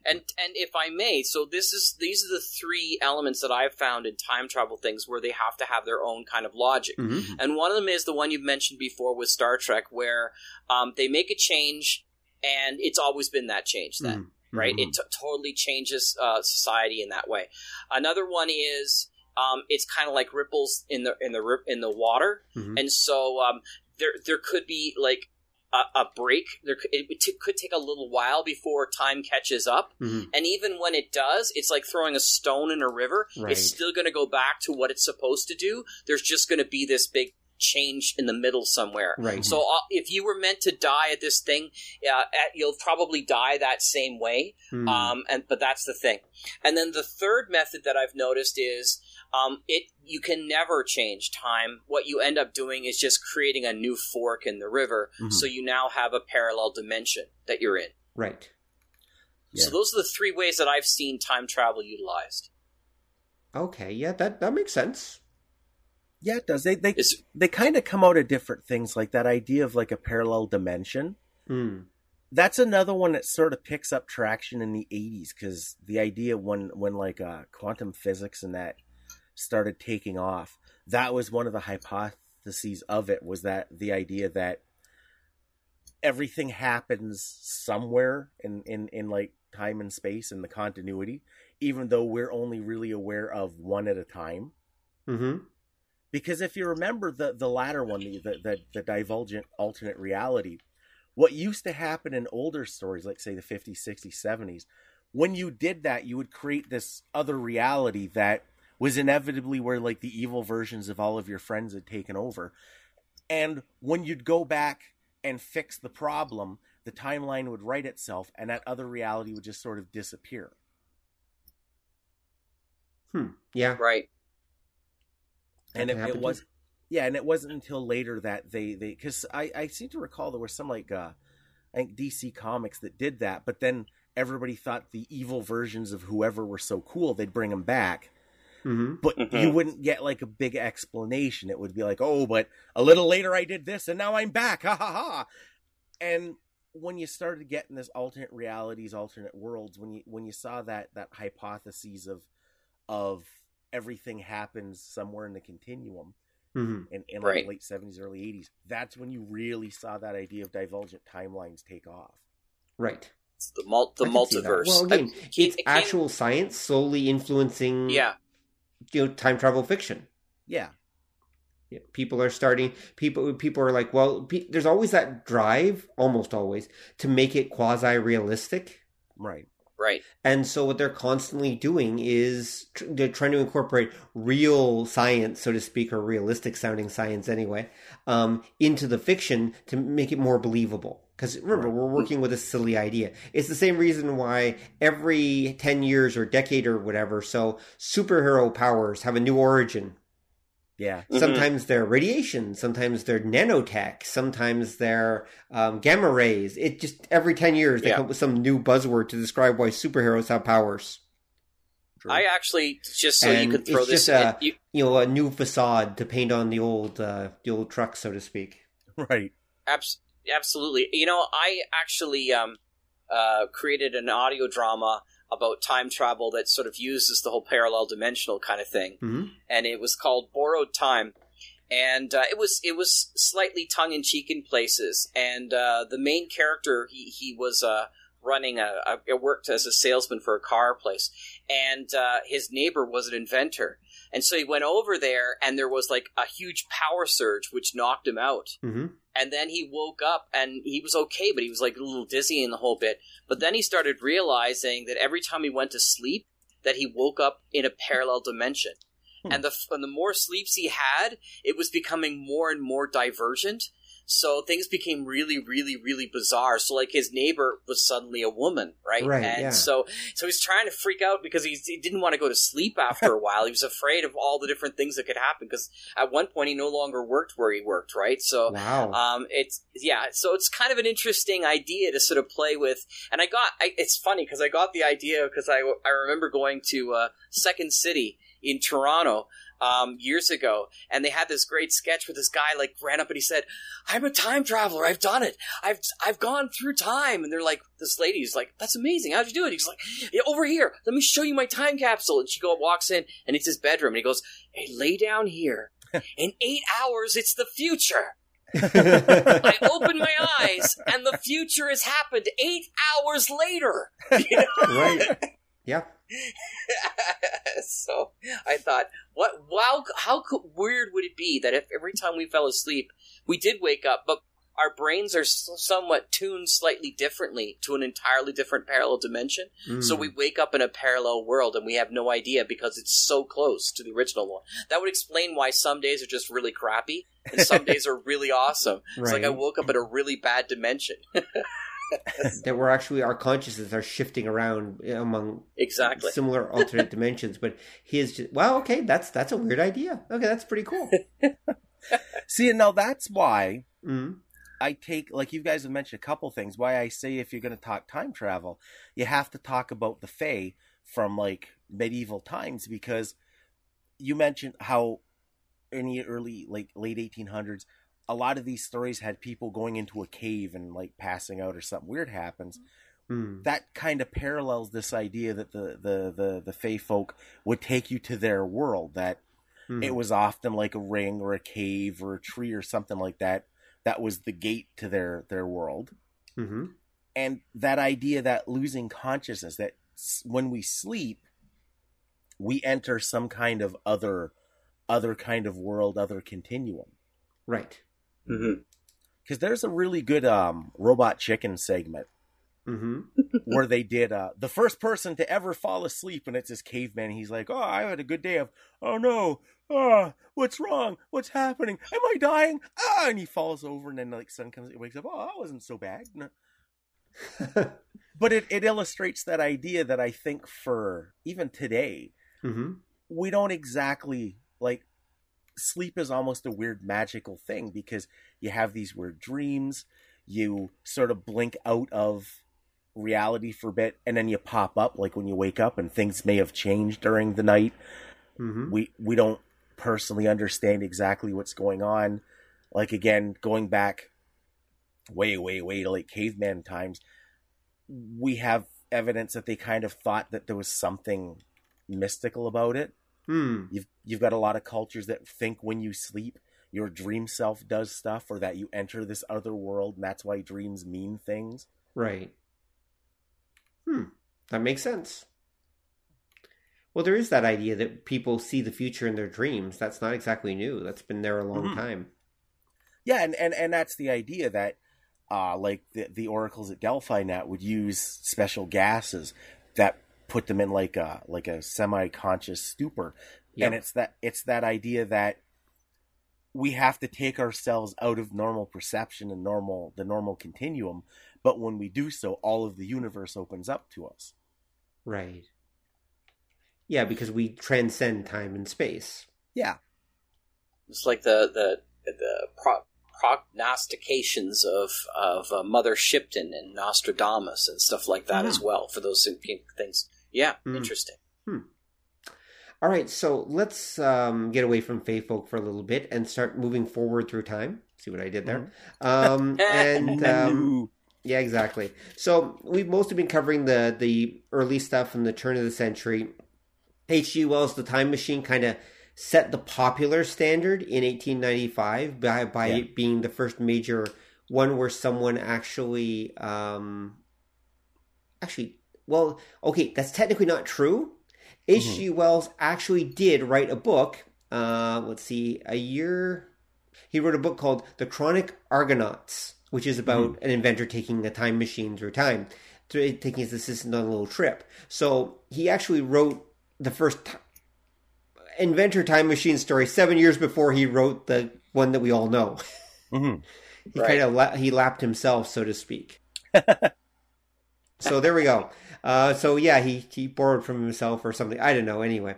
And and if I may, so this is these are the three elements that I've found in time travel things where they have to have their own kind of logic. hmm And one of them is the one you've mentioned before with Star Trek, where um, they make a change, and it's always been that change. Then Mm-hmm. right, it t- totally changes uh, society in that way. Another one is um, it's kind of like ripples in the in the in the water, Mhm. and so um, there there could be like a, a break. There it t- could take a little while before time catches up, Mhm. and even when it does, it's like throwing a stone in a river. Right. It's still going to go back to what it's supposed to do. There's just going to be this big change in the middle somewhere. Right. So uh, if you were meant to die at this thing, uh, at, you'll probably die that same way. Mhm. Um, and but that's the thing. And then the third method that I've noticed is um, it you can never change time. What you end up doing is just creating a new fork in the river, Mhm. so you now have a parallel dimension that you're in. right. So those are the three ways that I've seen time travel utilized. Okay. Yeah. That that makes sense. Yeah, it does. They they It's they kind of come out of different things, like that idea of like a parallel dimension. Mm. That's another one that sort of picks up traction in the '80s because the idea when when like uh, quantum physics and that started taking off, that was one of the hypotheses of it was that the idea that everything happens somewhere in in in like time and space and the continuity, even though we're only really aware of one at a time. Hmm. Because if you remember the the latter one, the the, the, the divulgent alternate reality, what used to happen in older stories, like say the 50s, 60s, 70s, when you did that, you would create this other reality that was inevitably where like the evil versions of all of your friends had taken over. And when you'd go back and fix the problem, the timeline would right itself and that other reality would just sort of disappear. Hmm. Yeah. right. and it, it was too. yeah and it wasn't until later that they they because i i seem to recall there was some like uh i think dc comics that did that but then everybody thought the evil versions of whoever were so cool they'd bring them back hmm but Mhm. you wouldn't get like a big explanation it would be like oh but a little later i did this and now i'm back ha ha ha and when you started getting this alternate realities alternate worlds when you when you saw that that hypotheses of of everything happens somewhere in the continuum hmm in, in Right. like late 70s early 80s that's when you really saw that idea of divergent timelines take off Right. the mul- the I can see that. multiverse. Well, again, I- it's it came- actual science solely influencing yeah, you know time travel fiction. Yeah. Yeah, people are starting people people are like well pe- there's always that drive almost always to make it quasi realistic Right. Right. and so what they're constantly doing is tr- they're trying to incorporate real science so to speak or realistic sounding science anyway um, into the fiction to make it more believable. Because remember we're working with a silly idea. It's the same reason why every 10 years or decade or whatever so superhero powers have a new origin Yeah. Mhm. Sometimes they're radiation, sometimes they're nanotech, sometimes they're um, gamma rays. It just every ten years they Yeah. come up with some new buzzword to describe why superheroes have powers. True. I actually just so you could throw it's this just a, you, You know, a new facade to paint on the old uh, the old truck, so to speak. right. abs- absolutely. You know, I actually um, uh, created an audio drama about time travel that sort of uses the whole parallel dimensional kind of thing. hmm and it was called Borrowed Time. And uh, it was it was slightly tongue in cheek in places. And uh, the main character he he was uh, running a, a worked as a salesman for a car place, and uh, his neighbor was an inventor. And so he went over there, and there was like a huge power surge which knocked him out. hmm And then he woke up and he was okay, but he was like a little dizzy in the whole bit. But then he started realizing that every time he went to sleep, that he woke up in a parallel dimension. Hmm. And the and the more sleeps he had, it was becoming more and more divergent. So things became really, really, really bizarre. So like his neighbor was suddenly a woman, right? Right, And yeah. so so he's trying to freak out because he, he didn't want to go to sleep after a while. He was afraid of all the different things that could happen because at one point he no longer worked where he worked, right? So Wow. um, it's yeah, so it's kind of an interesting idea to sort of play with, and I got I, it's funny because I got the idea because I I remember going to uh, Second City in Toronto um, years ago, and they had this great sketch where this guy like ran up and he said, "I'm a time traveler. I've done it. I've I've gone through time." And they're like, this lady's like, "That's amazing. How'd you do it?" He's like, yeah, "Over here. Let me show you my time capsule." And she go walks in, and it's his bedroom, and he goes, "Hey, lay down here. In eight hours, it's the future." I open my eyes, and the future has happened eight hours later. You know? right. Yeah. so I thought, what? Wow! How weird would it be that if every time we fell asleep, we did wake up, but our brains are somewhat tuned slightly differently to an entirely different parallel dimension. So Mm. we wake up in a parallel world and we have no idea because it's so close to the original one. That would explain why some days are just really crappy and some days are really awesome. It's like I woke up in a really bad dimension. that we're actually our consciousness are shifting around among exactly. similar alternate dimensions, but his just, well, okay, that's that's a weird idea. Okay, that's pretty cool. See, and now that's why Mm. I take, like you guys have mentioned a couple things, why I say if you're going to talk time travel, you have to talk about the Fae from like medieval times because you mentioned how in the early, like late 1800s, a lot of these stories had people going into a cave and like passing out or something weird happens. Mm. That kind of parallels this idea that the the the the Fae folk would take you to their world. That Mm. it was often like a ring or a cave or a tree or something like that that was the gate to their their world hmm and that idea that losing consciousness that when we sleep we enter some kind of other other kind of world other continuum Right. Hmm because there's a really good um robot chicken segment hmm where they did uh the first person to ever fall asleep and it's this caveman he's like oh i had a good day of oh no ah what's wrong? What's happening? Am i dying? Ah! And he falls over and then like sun comes he wakes up oh that wasn't so bad. No. but it, it illustrates that idea that i think for even today hmm we don't exactly like sleep is almost a weird magical thing because you have these weird dreams you sort of blink out of reality for a bit and then you pop up like when you wake up and things may have changed during the night. Hmm we we don't personally understand exactly what's going on. Like again going back way way way to like caveman times we have evidence that they kind of thought that there was something mystical about it Mm. You've you've got a lot of cultures that think when you sleep, your dream self does stuff, or that you enter this other world, and that's why dreams mean things. Right. Hmm. That makes sense. Well, there is that idea that people see the future in their dreams. That's not exactly new. That's been there a long Mhm. time. Yeah, and, and, and that's the idea that uh, like the, the oracles at Delphi Net would use special gases that put them in like a like a semi conscious stupor. Yep. And it's that it's that idea that we have to take ourselves out of normal perception and normal the normal continuum, but when we do so, all of the universe opens up to us. Right. Yeah, because we transcend time and space. Yeah. It's like the the the pro- prognostications of of uh, Mother Shipton and Nostradamus and stuff like that as well for those things. Yeah, Mm. interesting. All right, so let's um, get away from Fey folk for a little bit and start moving forward through time. See what I did there? Um, and um, yeah, exactly. So we've mostly been covering the the early stuff from the turn of the century. H.G. Wells' The Time Machine kind of set the popular standard in 1895 by by Yeah. it being the first major one where someone actually um actually well okay that's technically not true H.G. Wells actually did write a book uh let's see a year he wrote a book called The Chronic Argonauts which is about an inventor taking a time machine through time through, taking his assistant on a little trip so he actually wrote the first ti- inventor time machine story 7 years before he wrote the one that we all know Mhm. he Right. kind of la- he lapped himself, so to speak. so there we go. Uh, so yeah, he he borrowed from himself or something. I don't know. Anyway,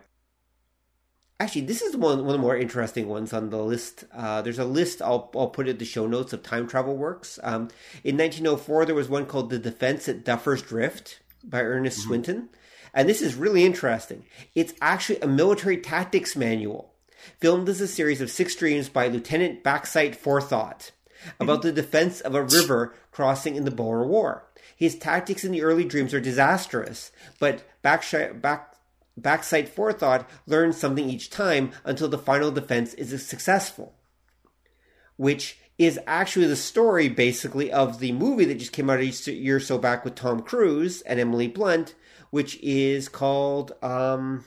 actually, this is one one of the more interesting ones on the list. Uh, there's a list. I'll I'll put it in the show notes of time travel works. Um, in 1904, there was one called "The Defense at Duffer's Drift" by Ernest Swinton, and this is really interesting. It's actually a military tactics manual filmed as a series of six dreams by Lieutenant Backsight Forethought about the defense of a river crossing in the Boer War. His tactics in the early dreams are disastrous, but Backshi- Back, Backsight Forethought learns something each time until the final defense is successful, which is actually the story basically of the movie that just came out a year or so back with Tom Cruise and Emily Blunt, which is called um,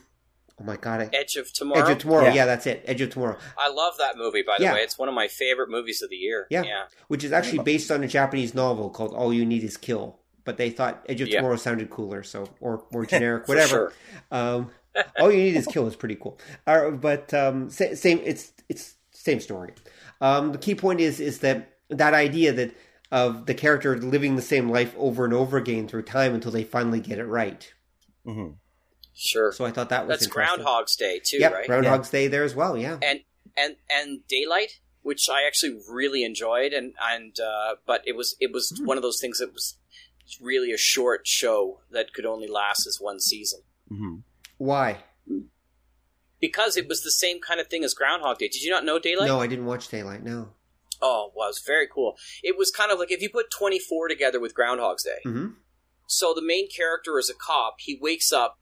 oh my god, I, Edge of Tomorrow. Edge of Tomorrow. Yeah. Yeah. that's it. Edge of Tomorrow. I love that movie, by the Yeah. way. It's one of my favorite movies of the year. Yeah. yeah. Which is actually based on a Japanese novel called All You Need Is Kill. But they thought Edge of Yeah. Tomorrow sounded cooler, so or more generic, whatever. sure. Um, All You Need Is Kill is pretty cool. Uh, but um, same, it's it's same story. Um, the key point is is that that idea that of the character living the same life over and over again through time until they finally get it right. Mhm. Sure. So I thought that was That's. Groundhog's Day too, Yep, right? Groundhog's Day there as well. Yeah. and and and Daylight, which I actually really enjoyed, and and uh, but it was it was Hmm. one of those things that was really a short show that could only last as one season Mhm. Why? because it was the same kind of thing as Groundhog Day. Did you not know Daylight? no, I didn't watch Daylight. No. Oh, well, it was very cool. It was kind of like if you put Twenty Four together with Groundhog's Day. hmm So the main character is a cop. He wakes up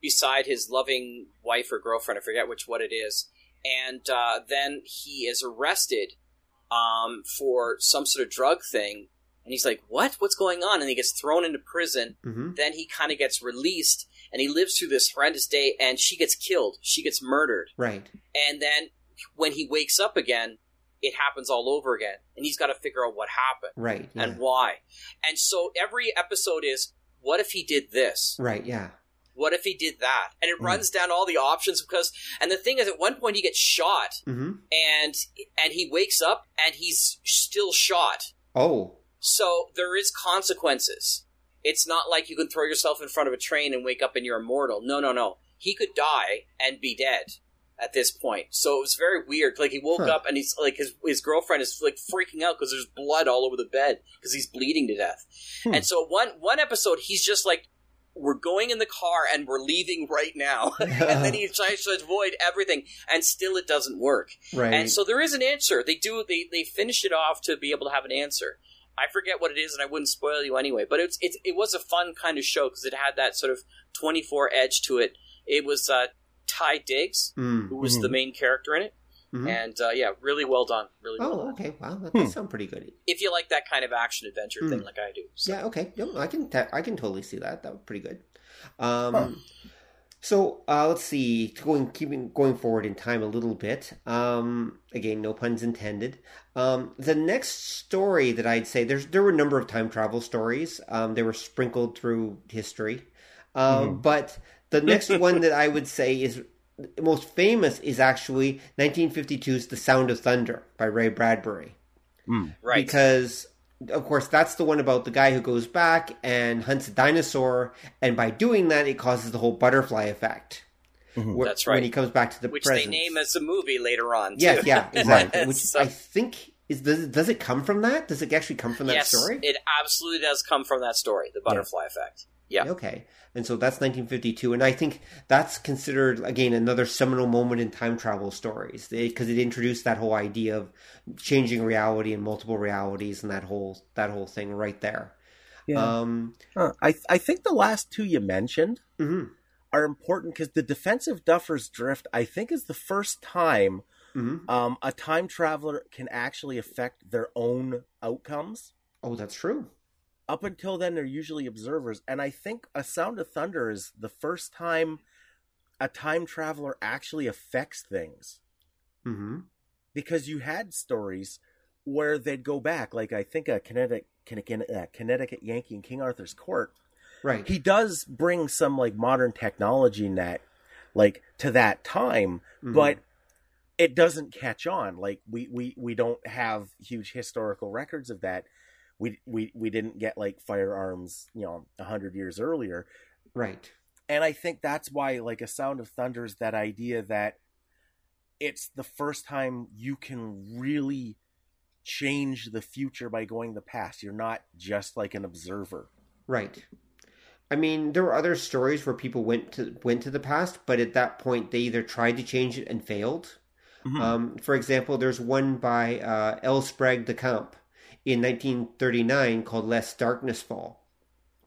beside his loving wife or girlfriend. I forget which what it is, and uh, then he is arrested um, for some sort of drug thing. And he's like, "What? What's going on?" And he gets thrown into prison. hmm Then he kind of gets released, and he lives through this horrendous day. And she gets killed. She gets murdered. Right. And then when he wakes up again, it happens all over again, and he's got to figure out what happened Right. Yeah. and why. And so every episode is, what if he did this? Right. Yeah. What if he did that? And it Mm. runs down all the options because, and the thing is, at one point he gets shot, hmm and and he wakes up and he's still shot. Oh. So there is consequences. It's not like you can throw yourself in front of a train and wake up and you're immortal. No, no, no. He could die and be dead at this point. So it was very weird. Like he woke Huh. up and he's like his his girlfriend is like freaking out because there's blood all over the bed because he's bleeding to death. Hmm. And so one one episode he's just like we're going in the car and we're leaving right now. and then he tries to avoid everything and still it doesn't work. Right. And so there is an answer. They do they they finish it off to be able to have an answer. I forget what it is, and I wouldn't spoil you anyway. But it's it's it was a fun kind of show because it had that sort of twenty four edge to it. It was uh, Taye Diggs Mm. who was the main character in it, Mhm. and uh, yeah, really well done. Really well Oh, done. okay. Wow, that Hmm. does sound pretty good. If you like that kind of action adventure thing, Hmm. like I do, so. Yeah, okay. No, I can ta- I can totally see that. That was pretty good. Um, Huh. So uh, let's see, going keeping going forward in time a little bit. Um, again, no puns intended. Um, the next story that I'd say there's there were a number of time travel stories. Um, they were sprinkled through history, um, Mhm. but the next one that I would say is most famous is actually 1952's "The Sound of Thunder" by Ray Bradbury Mm. right. because of course that's the one about the guy who goes back and hunts a dinosaur and by doing that it causes the whole butterfly effect Mhm. where- That's right. when he comes back to the which present they name as a movie later on. yes too. yeah exactly which So- i think is does, does it come from that does it actually come from that yes, story it absolutely does come from that story, the butterfly effect. Yeah. okay and so that's 1952 and i think that's considered again another seminal moment in time travel stories because it introduced that whole idea of changing reality and multiple realities and that whole that whole thing right there Yeah. um Huh. I I think the last two you mentioned mhm, are important because the defensive Duffer's Drift, I think, is the first time mhm. um, a time traveler can actually affect their own outcomes. oh that's true Up until then, they're usually observers, and I think A Sound of Thunder is the first time a time traveler actually affects things hmm because you had stories where they'd go back, like I think a Connecticut, Connecticut, uh, Yankee in King Arthur's Court. Right. He does bring some like modern technology in that, like to that time, Mhm. but it doesn't catch on. Like we we we don't have huge historical records of that. We we we didn't get like firearms, you know, a hundred years earlier. right. And I think that's why like a Sound of Thunder is that idea that it's the first time you can really change the future by going the past. You're not just like an observer. Right. I mean, there were other stories where people went to went to the past, but at that point they either tried to change it and failed. Mhm. Um, for example, there's one by uh, L. Sprague de Camp in 1939 called Lest Darkness Fall,"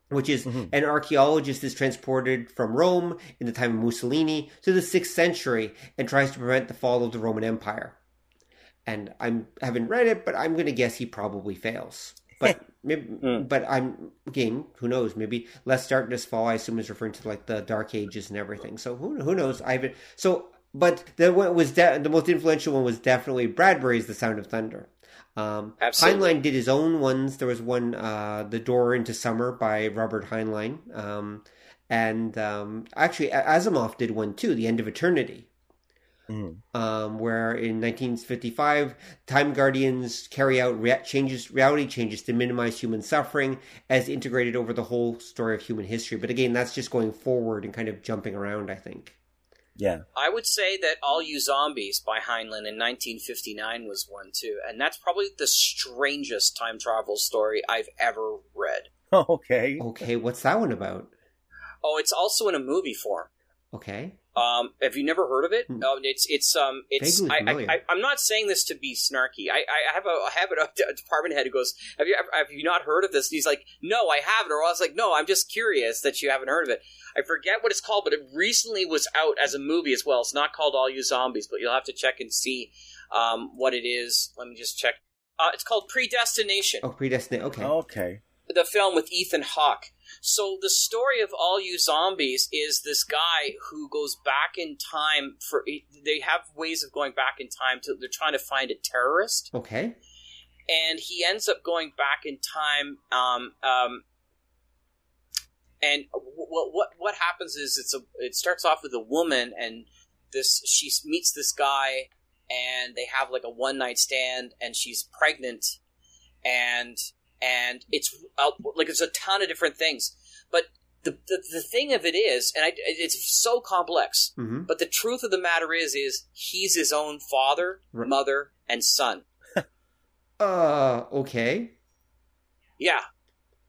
which is Mhm. an archaeologist is transported from Rome in the time of Mussolini to the sixth century and tries to prevent the fall of the Roman Empire. And I'm haven't read it, but I'm going to guess he probably fails. But maybe, Hmm. but I'm again, who knows? Maybe Lest Darkness Fall." I assume is referring to like the Dark Ages and everything. So who who knows? I haven't. So, but the one was de- the most influential one was definitely Bradbury's "The Sound of Thunder." Um, Absolutely. Heinlein did his own ones. There was one, uh, "The Door into Summer" by Robert Heinlein, um, and um, actually Asimov did one too, "The End of Eternity." Mhm. um, where in 1955, Time Guardians carry out changes, reality changes to minimize human suffering as integrated over the whole story of human history. But again, that's just going forward and kind of jumping around, I think. Yeah. I would say that All You Zombies by Heinlein in 1959 was one too, and that's probably the strangest time travel story I've ever read. okay. Okay, what's that one about? Oh, it's also in a movie form. Okay. Um, have you never heard of it? Hmm. Oh, it's it's um it's I, I, I I'm not saying this to be snarky. I I have a I have a, a department head who goes, have you have you not heard of this? And he's like, no, I haven't. Or I was like, no, I'm just curious that you haven't heard of it. I forget what it's called, but it recently was out as a movie as well. It's not called All You Zombies, but you'll have to check and see um what it is. Let me just check. Uh, it's called Predestination Oh, Predestination. Okay. Okay. the film with Ethan Hawke. So the story of All You Zombies is this guy who goes back in time for they have ways of going back in time to they're trying to find a terrorist Okay. and he ends up going back in time um um and what what what happens is it's a it starts off with a woman and this she meets this guy and they have like a one night stand and she's pregnant and and it's uh, like there's a ton of different things but the, the the thing of it is and I, it's so complex hmm but the truth of the matter is is he's his own father Right. mother and son Uh, okay. Yeah.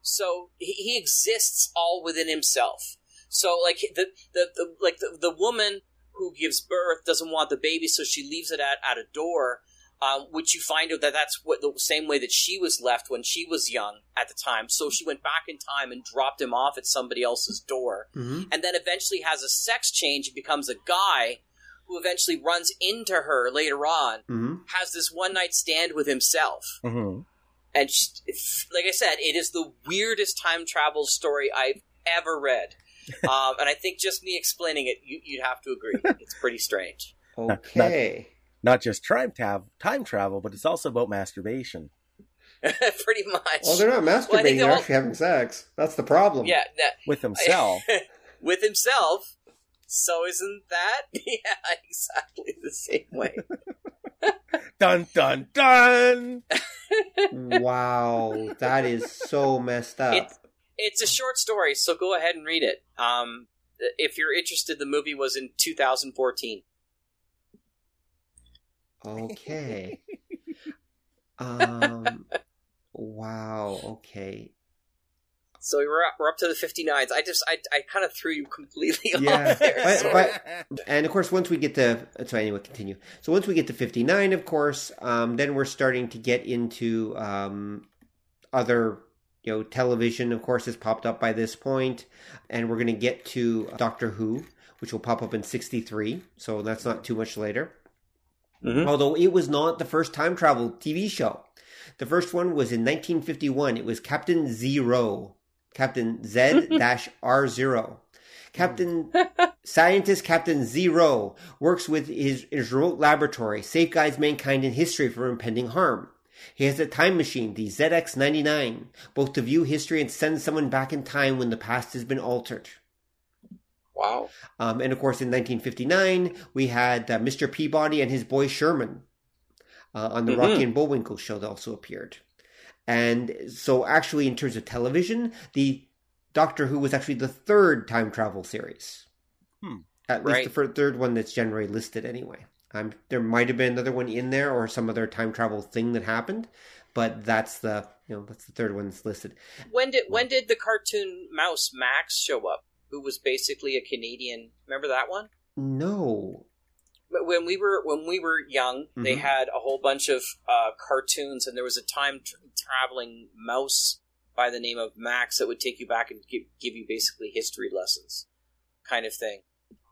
So he, he exists all within himself. So like the the, the like the, the woman who gives birth doesn't want the baby, so she leaves it at, at a door. Um, which you find out that that's what the same way that she was left when she was young at the time. So she went back in time and dropped him off at somebody else's door, hmm and then eventually has a sex change and becomes a guy who eventually runs into her later on, hmm has this one night stand with himself. hmm And sh like I said, it is the weirdest time travel story I've ever read. um, and I think just me explaining it, you, you'd have to agree. It's pretty strange. Okay. Not just time, tab- time travel, but it's also about masturbation. pretty much. Well, they're not masturbating; think the they're whole- actually having sex. That's the problem. yeah, that, With himself. with himself. So isn't that? Yeah, exactly the same way. dun dun dun! Wow, that is so messed up. It- It's a short story, so go ahead and read it. Um, if you're interested, the movie was in 2014. Okay. um. Wow. Okay. So we're up, we're up to the 59s. I just I, I kind of threw you completely Yeah, off there. but- but- And of course, once we get to so anyway, continue. So once we get to fifty nine, of course, um, then we're starting to get into um, other you know television. Of course, has popped up by this point, and we're going to get to Doctor Who, which will pop up in sixty three. So that's not too much later. Mhm. Although it was not the first time travel TV show. The first one was in 1951. It was Captain Z-Ro. Captain Z R0. Captain scientist Captain Z-Ro works with his, his remote laboratory, safeguards mankind in history from impending harm. He has a time machine, the ZX99, both to view history and send someone back in time when the past has been altered. Wow. Um, and of course, in 1959, we had uh, Mr. Peabody and his boy Sherman uh, on the Mhm. Rocky and Bullwinkle show that also appeared. And so, actually, in terms of television, the Doctor Who was actually the third time travel series. Hmm. At least the third one that's generally listed anyway. Um, there might have been another one in there or some other time travel thing that happened, but that's the you know that's the third one that's listed. When did when did the cartoon mouse Max show up? Who was basically a Canadian? Remember that one? No, But When we were when we were young, they Mhm. had a whole bunch of uh, cartoons, and there was a time tra- traveling mouse by the name of Max that would take you back and give, give you basically history lessons, kind of thing.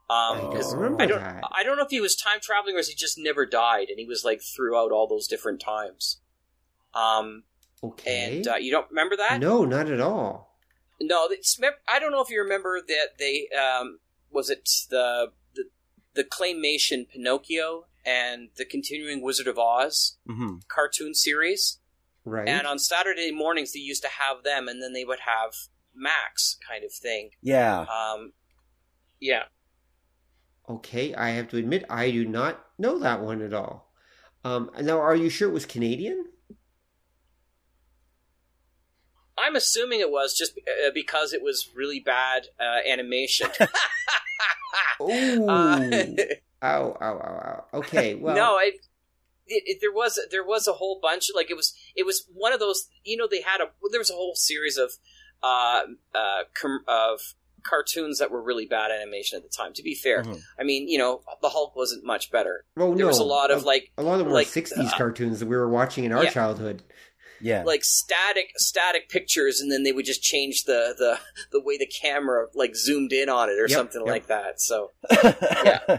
Um, I don't 'cause remember I don't, that. I don't know if he was time traveling or if he just never died, and he was like throughout all those different times. Um, Okay, and uh, you don't remember that? no, not at all. No, it's, I don't know if you remember that they um, was it the, the the claymation Pinocchio and the continuing Wizard of Oz hmm cartoon series, Right. and on Saturday mornings they used to have them, and then they would have Max kind of thing. Yeah. Um, yeah, Okay, I have to admit I do not know that one at all. Um, now, are you sure it was Canadian? I'm assuming it was just uh, because it was really bad uh, animation. Oh, Uh, ow, ow, ow, ow. Okay, well, no, I. It, it, there was there was a whole bunch like it was it was one of those you know they had a there was a whole series of uh uh com- of cartoons that were really bad animation at the time to be fair Mhm. I mean you know the Hulk wasn't much better well, there no, was a lot of like a lot of them like, '60s uh, cartoons that we were watching in our yeah. childhood. Yeah. like static static pictures and then they would just change the the the way the camera like zoomed in on it or Yep, something yep. like that so yeah.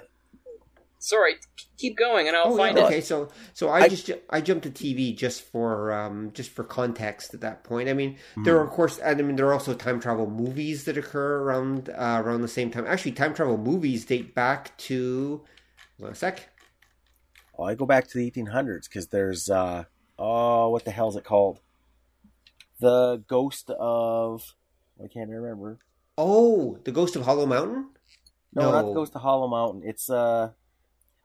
sorry keep going and I'll oh, find yeah, it okay. So, so I, I- just I jumped to TV just for um just for context at that point. I mean, Hmm. there are of course, I mean, there are also time travel movies that occur around uh, around the same time. Actually, time travel movies date back to. Hold on a sec. Well, I go back to the 1800s because there's uh oh what the hell is it called? The Ghost of I can't remember. Oh, the Ghost of Hollow Mountain. No, not the Ghost of Hollow Mountain. It's uh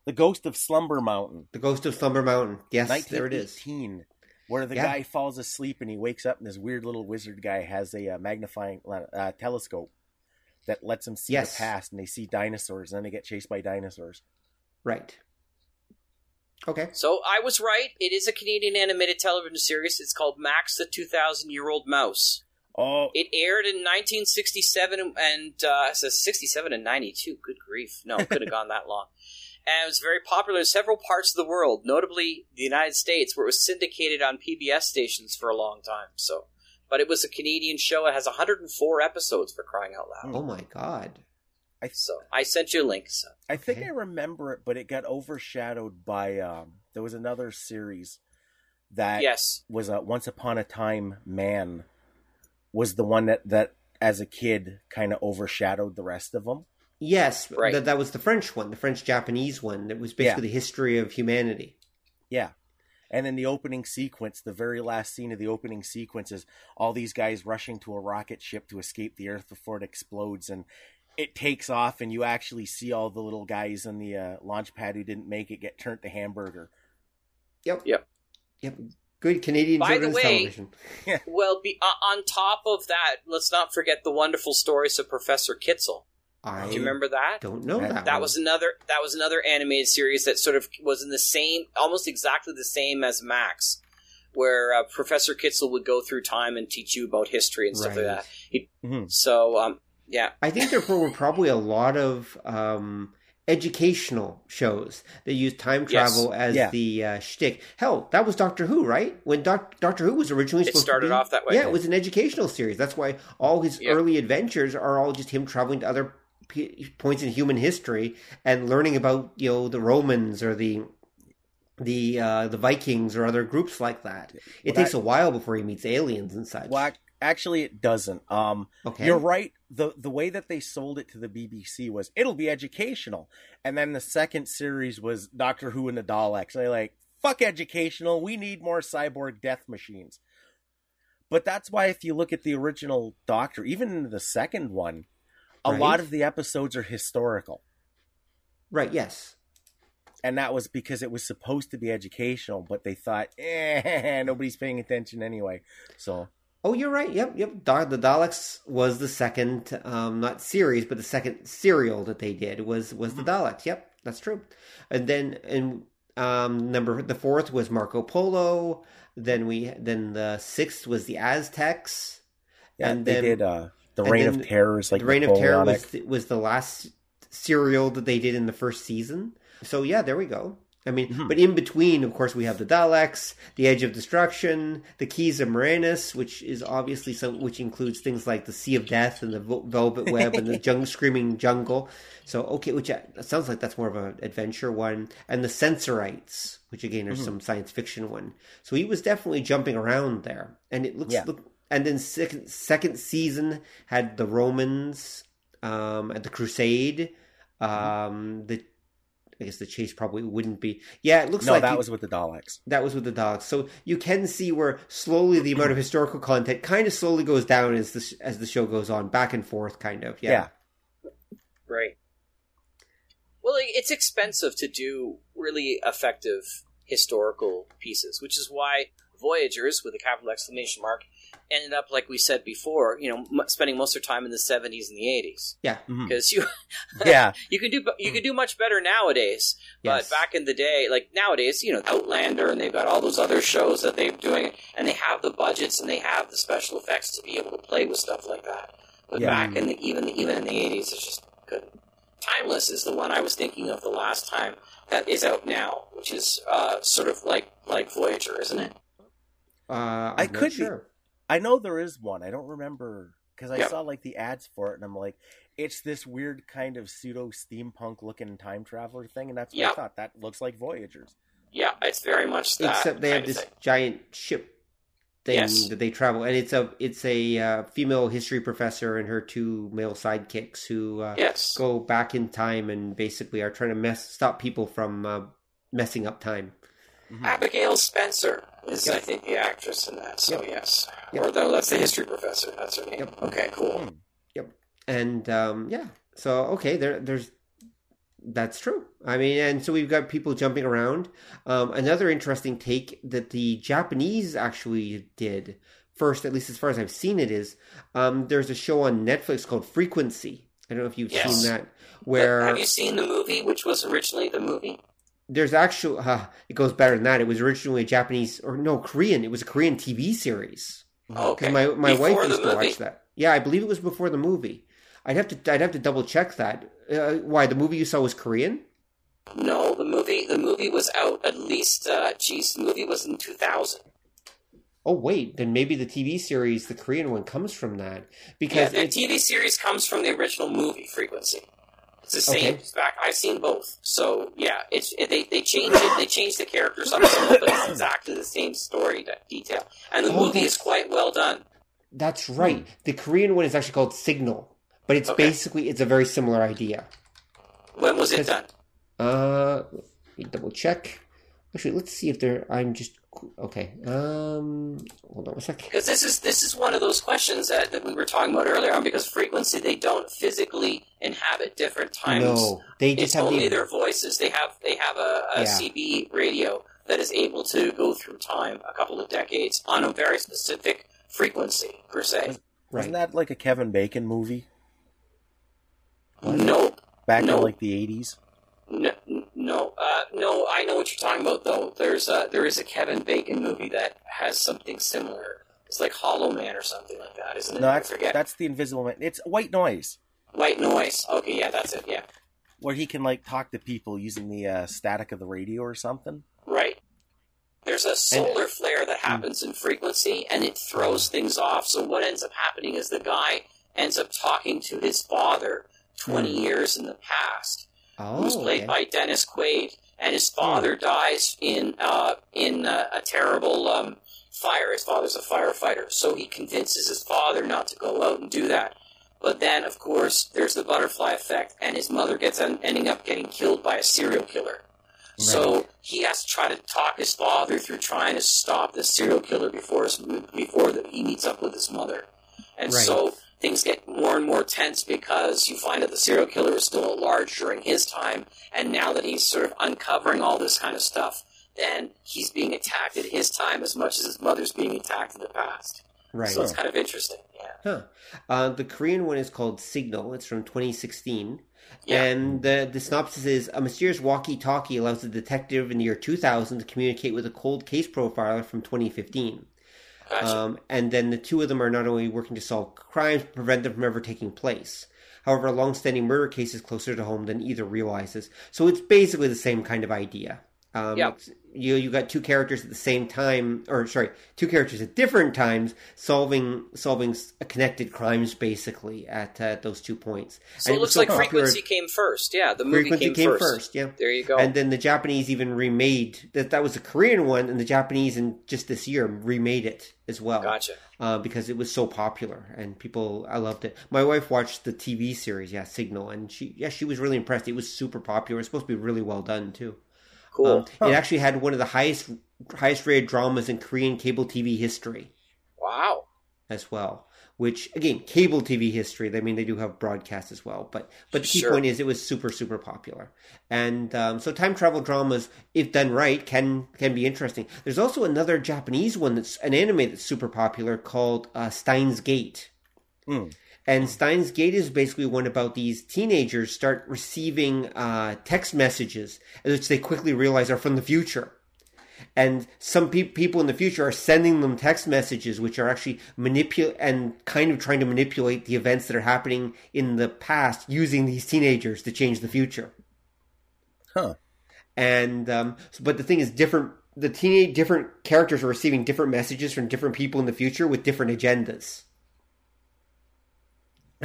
the Ghost of Slumber Mountain. The Ghost of Slumber Mountain. Yes, there it is. 1918, Where the Yeah. guy falls asleep and he wakes up and this weird little wizard guy has a uh, magnifying uh, telescope that lets him see Yes. the past and they see dinosaurs and then they get chased by dinosaurs. Right. Okay. So I was right. It is a Canadian animated television series. It's called Max the 2000 Year Old Mouse. Oh, It aired in 1967 and, and uh, it says 67 and 92. Good grief. No, it could have gone that long. And it was very popular in several parts of the world, notably the United States, where it was syndicated on PBS stations for a long time. So, but it was a Canadian show. It has 104 episodes for crying out loud. Oh my God. I So I sent you a link. So I think Okay. I remember it, but it got overshadowed by um there was another series that yes, was a Once Upon a Time Man was the one that that as a kid kind of overshadowed the rest of them. Yes, Right. that, that was the French one, the French Japanese one. That was basically the history of humanity. Yeah. And then the opening sequence, the very last scene of the opening sequence is all these guys rushing to a rocket ship to escape the Earth before it explodes, and it takes off, and you actually see all the little guys on the uh, launch pad who didn't make it get turned to hamburger. Yep. Yep. Yep. Good Canadian By the way- television. well, be, uh, on top of that, let's not forget the wonderful stories of Professor Kitzel. I Do you remember that? don't know that. That one. was another. That was another animated series that sort of was in the same, almost exactly the same as Max, where uh, Professor Kitzel would go through time and teach you about history and stuff Right. like that. He, Mhm. So, um, yeah, I think there were probably a lot of um, educational shows that used time Yes. travel as Yeah. the uh, shtick. Hell, that was Doctor Who, right? When Doc- Doctor Who was originally It started to be, off that way. Yeah, it was an educational series. That's why all his Yeah. early adventures are all just him traveling to other p- points in human history and learning about you know the Romans or the the uh, the Vikings or other groups like that. It Well, takes that- a while before he meets aliens and such. Well, ac- actually, it doesn't. Um, okay, You're right. the The way that they sold it to the BBC was it'll be educational, and then the second series was Doctor Who and the Daleks. They're like, "Fuck educational. We need more cyborg death machines." But that's why, if you look at the original Doctor, even the second one, a Right. lot of the episodes are historical, right? Yes. and that was because it was supposed to be educational, but they thought, "Eh, nobody's paying attention anyway." So Oh, you're right. Yep, yep. Da- the Daleks was the second, um, not series, but the second serial that they did was was the Daleks. Yep, that's true. And then, and um, number the fourth was Marco Polo. Then we then the sixth was the Aztecs. yeah, And they then- did uh, the Reign of Terror is like the Reign of Terror was was the last serial that they did in the first season. So yeah, there we go. I mean, Mhm. but in between, of course, we have the Daleks, the Edge of Destruction, the Keys of Marinus, which is obviously some, which includes things like the Sea of Death and the Velvet Web and the jung- Screaming Jungle. So okay, which uh, sounds like that's more of an adventure one, and the Sensorites, which again are Mhm. some science fiction one. So he was definitely jumping around there, and it looks Yeah. look. And then second second season had the Romans, um, and the Crusade, um, the I guess the chase probably wouldn't be. Yeah, it looks No, like that you- was with the Daleks. that was with the dogs. So you can see where slowly the amount of historical content kind of slowly goes down as the as the show goes on, back and forth, kind of. Yeah. Yeah. right. Well, it's expensive to do really effective historical pieces, which is why Voyagers, with a capital exclamation mark, ended up, like we said before, you know, m- spending most of their time in the seventies and the eighties, Yeah. Because you yeah, you can do you can do much better nowadays. Yes. But back in the day, like nowadays, you know, Outlander, and they've got all those other shows that they're doing, and they have the budgets and they have the special effects to be able to play with stuff like that. But Yeah. back in the even even in the eighties, it's just good. Timeless is the one I was thinking of the last time that is out now, which is uh, sort of like like Voyager, isn't it? Uh, I'm I not could be- sure. I know there is one. I don't remember because I Yep. saw like the ads for it, and I'm like, it's this weird kind of pseudo steampunk looking time traveler thing, and that's what I thought. That looks like Voyagers. Yeah, it's very much that. Except they have this thing. giant ship thing Yes. that they travel, and it's a it's a uh, female history professor and her two male sidekicks who uh, Yes. go back in time and basically are trying to mess stop people from uh, messing up time. Mhm. Abigail Spencer is, Yep. I think, the actress in that. So Yep. yes, Yep. or no, that's the history professor. That's her name. Yep. Okay, cool. Yep. and um, yeah, so okay, there, there's that's true. I mean, and so we've got people jumping around. Um, another interesting take that the Japanese actually did first, at least as far as I've seen it, is um, there's a show on Netflix called Frequency. I don't know if you've Yes. seen that, where have you seen the movie, which was originally the movie? There's actually uh, it goes better than that. It was originally a Japanese or no Korean. It was a Korean TV series. Okay, my my Before wife used to movie? watch that. Yeah, I believe it was before the movie. I'd have to I'd have to double check that. Uh, why the movie you saw was Korean? No, the movie. The movie was out at least. Uh, geez, the movie was in two thousand. Oh wait, then maybe the TV series, the Korean one, comes from that Yeah, because the it's TV series comes from the original movie Frequency. It's the same. Okay. In fact, I've seen both. So yeah, it's it, they they change it. They change the characters up some, but it's exactly the same story de- detail. And the Oh, movie is quite well done. That's right. The Korean one is actually called Signal, but it's Okay. basically it's a very similar idea. When was it done? Uh, let me double check. Actually, let's see if there. I'm just okay. Um, hold on a second. Because this is this is one of those questions that, that we were talking about earlier on. Because frequency, they don't physically inhabit different times. No, they just it's have only the. their voices. They have they have a, a Yeah. CB radio that is able to go through time, a couple of decades, on a very specific frequency per se. Right. Isn't that like a Kevin Bacon movie Nope. back No. in like the eighties? no, no, uh, no. I know what you're talking about, though. There's a, there is a Kevin Bacon movie that has something similar. It's like Hollow Man or something like that, isn't it? No, I that's forget. that's the Invisible Man. It's White Noise, White Noise. Okay, yeah, that's it. Yeah, where he can like talk to people using the uh, static of the radio or something. right. There's a solar flare that happens in frequency, and it throws things off. So what ends up happening is the guy ends up talking to his father 20 years in the past, oh, who's played okay. by Dennis Quaid, and his father dies in uh, in uh, a terrible um, fire. His father's a firefighter, so he convinces his father not to go out and do that. But then, of course, there's the butterfly effect, and his mother gets ending up getting killed by a serial killer. So he has to try to talk his father through trying to stop the serial killer before his, before that he meets up with his mother, and Right. so things get more and more tense because you find that the serial killer is still at large during his time, and now that he's sort of uncovering all this kind of stuff, then he's being attacked at his time as much as his mother's being attacked in the past. right. So it's kind of interesting. Yeah. Huh. Uh, the Korean one is called Signal. It's from 2016. Yeah. And the, the synopsis is a mysterious walkie talkie allows a detective in the year 2000 to communicate with a cold case profiler from 2015. Gotcha. Um, and then the two of them are not only working to solve crimes, but prevent them from ever taking place. However, a long-standing murder case is closer to home than either realizes. So it's basically the same kind of idea. Um, Yeah. You you got two characters at the same time, or sorry, two characters at different times solving solving connected crimes basically at uh, those two points. so And it looks so like popular- frequency came first. Yeah, the movie Frequency came, came first. first, yeah. There you go. And then the Japanese even remade that. That was a Korean one, and the Japanese in just this year remade it as well gotcha. uh, because it was so popular and people I loved it. My wife watched the TV series, yeah, Signal, and she yeah she was really impressed. It was super popular. It was supposed to be really well done too. Cool. Um, It actually had one of the highest highest rated dramas in Korean cable TV history wow. as well. Which again, cable TV history. I mean, they do have broadcast as well, but but the key Sure. point is it was super super popular. And um, so time travel dramas, if done right, can can be interesting. There's also another Japanese one that's an anime that's super popular called uh, Steins Gate. Hmm. And Steins Gate is basically one about these teenagers start receiving uh, text messages, which they quickly realize are from the future. And some pe- people in the future are sending them text messages, which are actually manipulate and kind of trying to manipulate the events that are happening in the past using these teenagers to change the future. Huh. And um, but the thing is, different. The teenage different characters are receiving different messages from different people in the future with different agendas.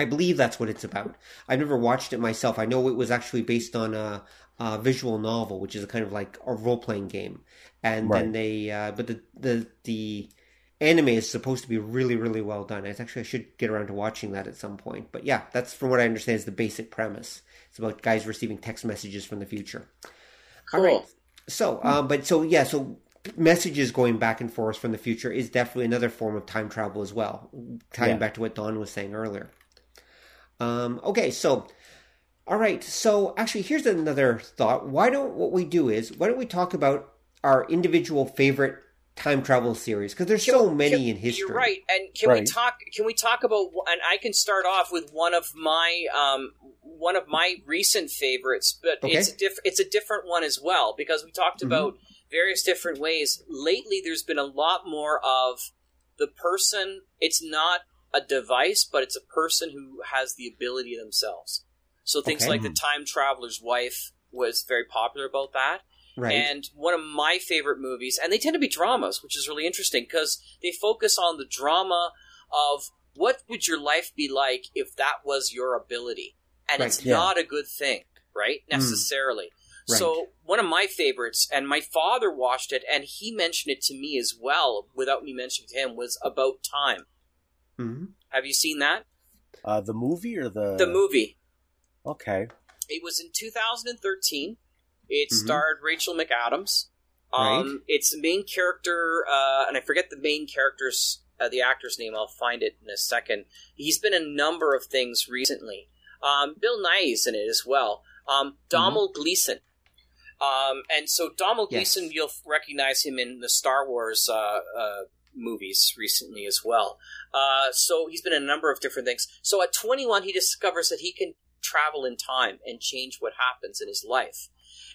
I believe that's what it's about. I've never watched it myself. I know it was actually based on a, a visual novel, which is a kind of like a role playing game. And then they, uh, but the the the anime is supposed to be really really well done. It's actually I should get around to watching that at some point. But yeah, that's from what I understand is the basic premise. It's about guys receiving text messages from the future. Cool. All right. So, um, but so yeah, so messages going back and forth from the future is definitely another form of time travel as well. Tying Yeah. back to what Don was saying earlier. Um, okay, so all right, so actually, here's another thought. Why don't what we do is why don't we talk about our individual favorite time travel series because there's so many Can- in history. You're right. And can we talk? Can we talk about? And I can start off with one of my um, one of my recent favorites, but Okay. it's a diff- It's a different one as well because we talked Mhm. about various different ways. Lately, there's been a lot more of the person. It's not a device, but it's a person who has the ability themselves. So things Okay. like the time traveler's wife was very popular about that. Right. And one of my favorite movies, and they tend to be dramas, which is really interesting because they focus on the drama of what would your life be like if that was your ability. and Right. it's Yeah. not a good thing, right? Hmm. Necessarily. Right. So one of my favorites, and my father watched it, and he mentioned it to me as well, without me mentioning it to him, was About Time. Hmm Have you seen that? Uh, the movie or the The movie. Okay. It was in 2013. It Mhm. starred Rachel McAdams. Um, It's the main character, uh, and I forget the main character's, uh, the actor's name. I'll find it in a second. He's been in a number of things recently. Um, Bill Nighy's in it as well. Um, Domhnall Gleeson. Um, and so Domhnall Yes. Gleeson, you'll recognize him in the Star Wars uh, uh, movies recently as well. Uh, so he's been in a number of different things. So at 21, he discovers that he can travel in time and change what happens in his life.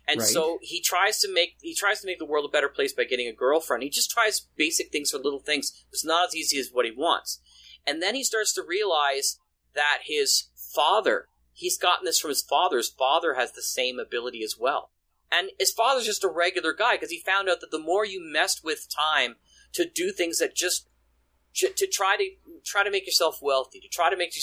And Right. so he tries to make he tries to make the world a better place by getting a girlfriend. He just tries basic things for little things. It's not as easy as what he wants. And then he starts to realize that his father, he's gotten this from his father. His father has the same ability as well. And his father's just a regular guy because he found out that the more you messed with time to do things that just to, to try to try to make yourself wealthy, to try to make you,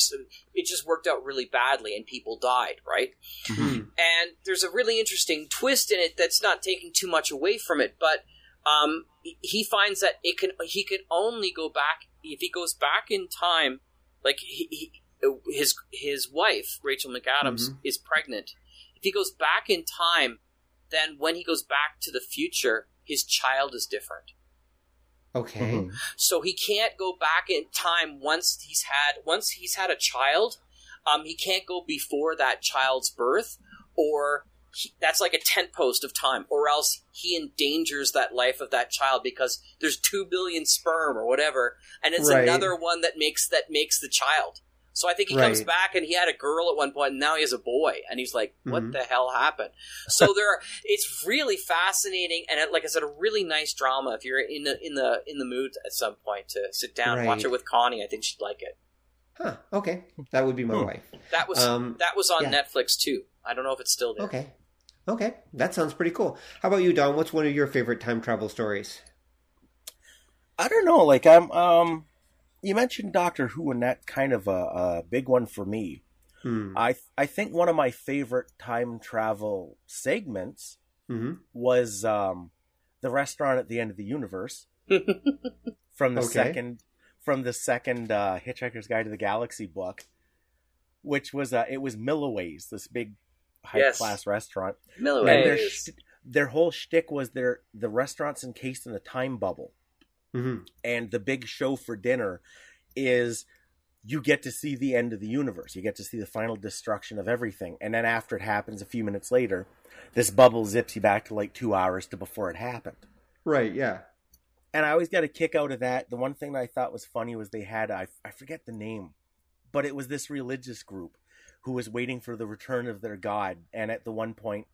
it just worked out really badly and people died, right? Hmm. and there's a really interesting twist in it that's not taking too much away from it but um, he- finds that it can he can only go back if he goes back in time like he, he, his his wife Rachel McAdams Mhm. is pregnant if he goes back in time then when he goes back to the future his child is different Okay. Mhm. so he can't go back in time once he's had once he's had a child um, he can't go before that child's birth or he, that's like a tent post of time or else he endangers that life of that child because there's 2 billion sperm or whatever and it's Right. another one that makes that makes the child so i think he comes back and he had a girl at one point and now he has a boy and he's like what Mhm. the hell happened so there are, it's really fascinating and it, like i said a really nice drama if you're in the in the in the mood at some point to sit down and watch it with connie i think she'd like it Huh. Okay. That would be my Hmm. wife. that was Um, that was on yeah. netflix too i don't know if it's still there Okay. Okay. That sounds pretty cool. How about you, Don? What's one of your favorite time travel stories? I don't know. Like I'm. Um, you mentioned Doctor Who, and that's kind of a, a big one for me. Hmm. I I think one of my favorite time travel segments hmm was um, the restaurant at the end of the universe from the Okay. second from the second uh, Hitchhiker's Guide to the Galaxy book, which was uh, it was Milliways, this big high Yes. class restaurant. Miller And their sh- their whole shtick was their the restaurant's encased in a time bubble, hmm and the big show for dinner is you get to see the end of the universe. You get to see the final destruction of everything, and then after it happens, a few minutes later, this bubble zips you back to like two hours to before it happened. Right. Yeah. And I always got a kick out of that. The one thing that I thought was funny was they had I, I forget the name, but it was this religious group who was waiting for the return of their god. And at the one point,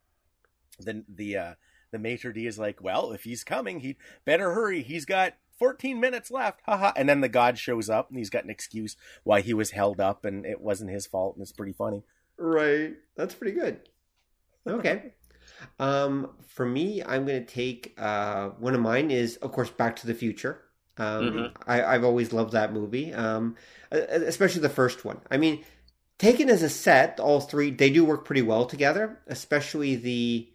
the the uh, the maitre d is like, "Well, if he's coming, he better hurry. He's got 14 minutes left." Haha. And then the god shows up, and he's got an excuse why he was held up, and it wasn't his fault, and it's pretty funny. Right. That's pretty good. Okay. um, for me, I'm going to take uh, one of mine is, of course, Back to the Future. Um, Mhm. I, I've always loved that movie, um, especially the first one. I mean, taken as a set, all three they do work pretty well together. Especially the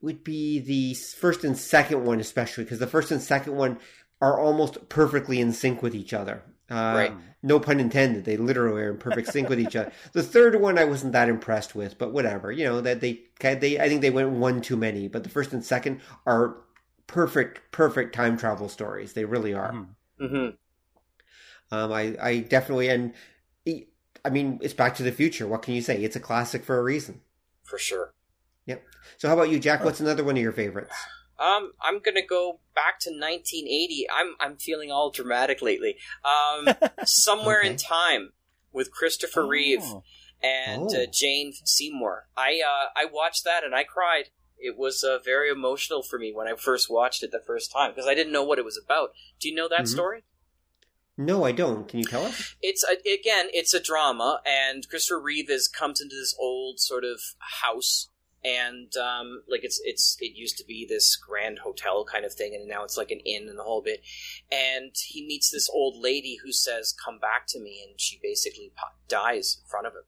would be the first and second one, especially because the first and second one are almost perfectly in sync with each other. Uh, Right. No pun intended. They literally are in perfect sync with each other. The third one I wasn't that impressed with, but whatever. You know that they they I think they went one too many. But the first and second are perfect perfect time travel stories. They really are. Mhm. hmm Um, I I definitely and I mean it's Back to the Future. What can you say? It's a classic for a reason. for sure. Yep. So how about you, Jack? What's another one of your favorites? Um, I'm gonna go back to 1980. I'm I'm feeling all dramatic lately. Um, somewhere in time with Christopher Reeve Oh. and Oh. uh, Jane Seymour. I uh, I watched that and I cried. It was uh, very emotional for me when I first watched it the first time because I didn't know what it was about. Do you know that Mhm. story? No, I don't. Can you tell us? It's a, again, it's a drama, and Christopher Reeve is comes into this old sort of house, and um, like it's it's it used to be this grand hotel kind of thing, and now it's like an inn and the whole bit. And he meets this old lady who says, "Come back to me," and she basically po- dies in front of him.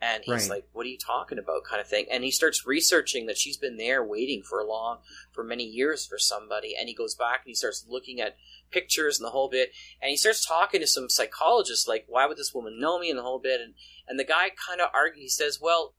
And he's Right. like, "What are you talking about?" kind of thing. And he starts researching that she's been there waiting for a long, for many years for somebody. And he goes back and he starts looking at pictures and the whole bit. And he starts talking to some psychologists, like, "Why would this woman know me?" and the whole bit. And and the guy kind of argues. He says, "Well,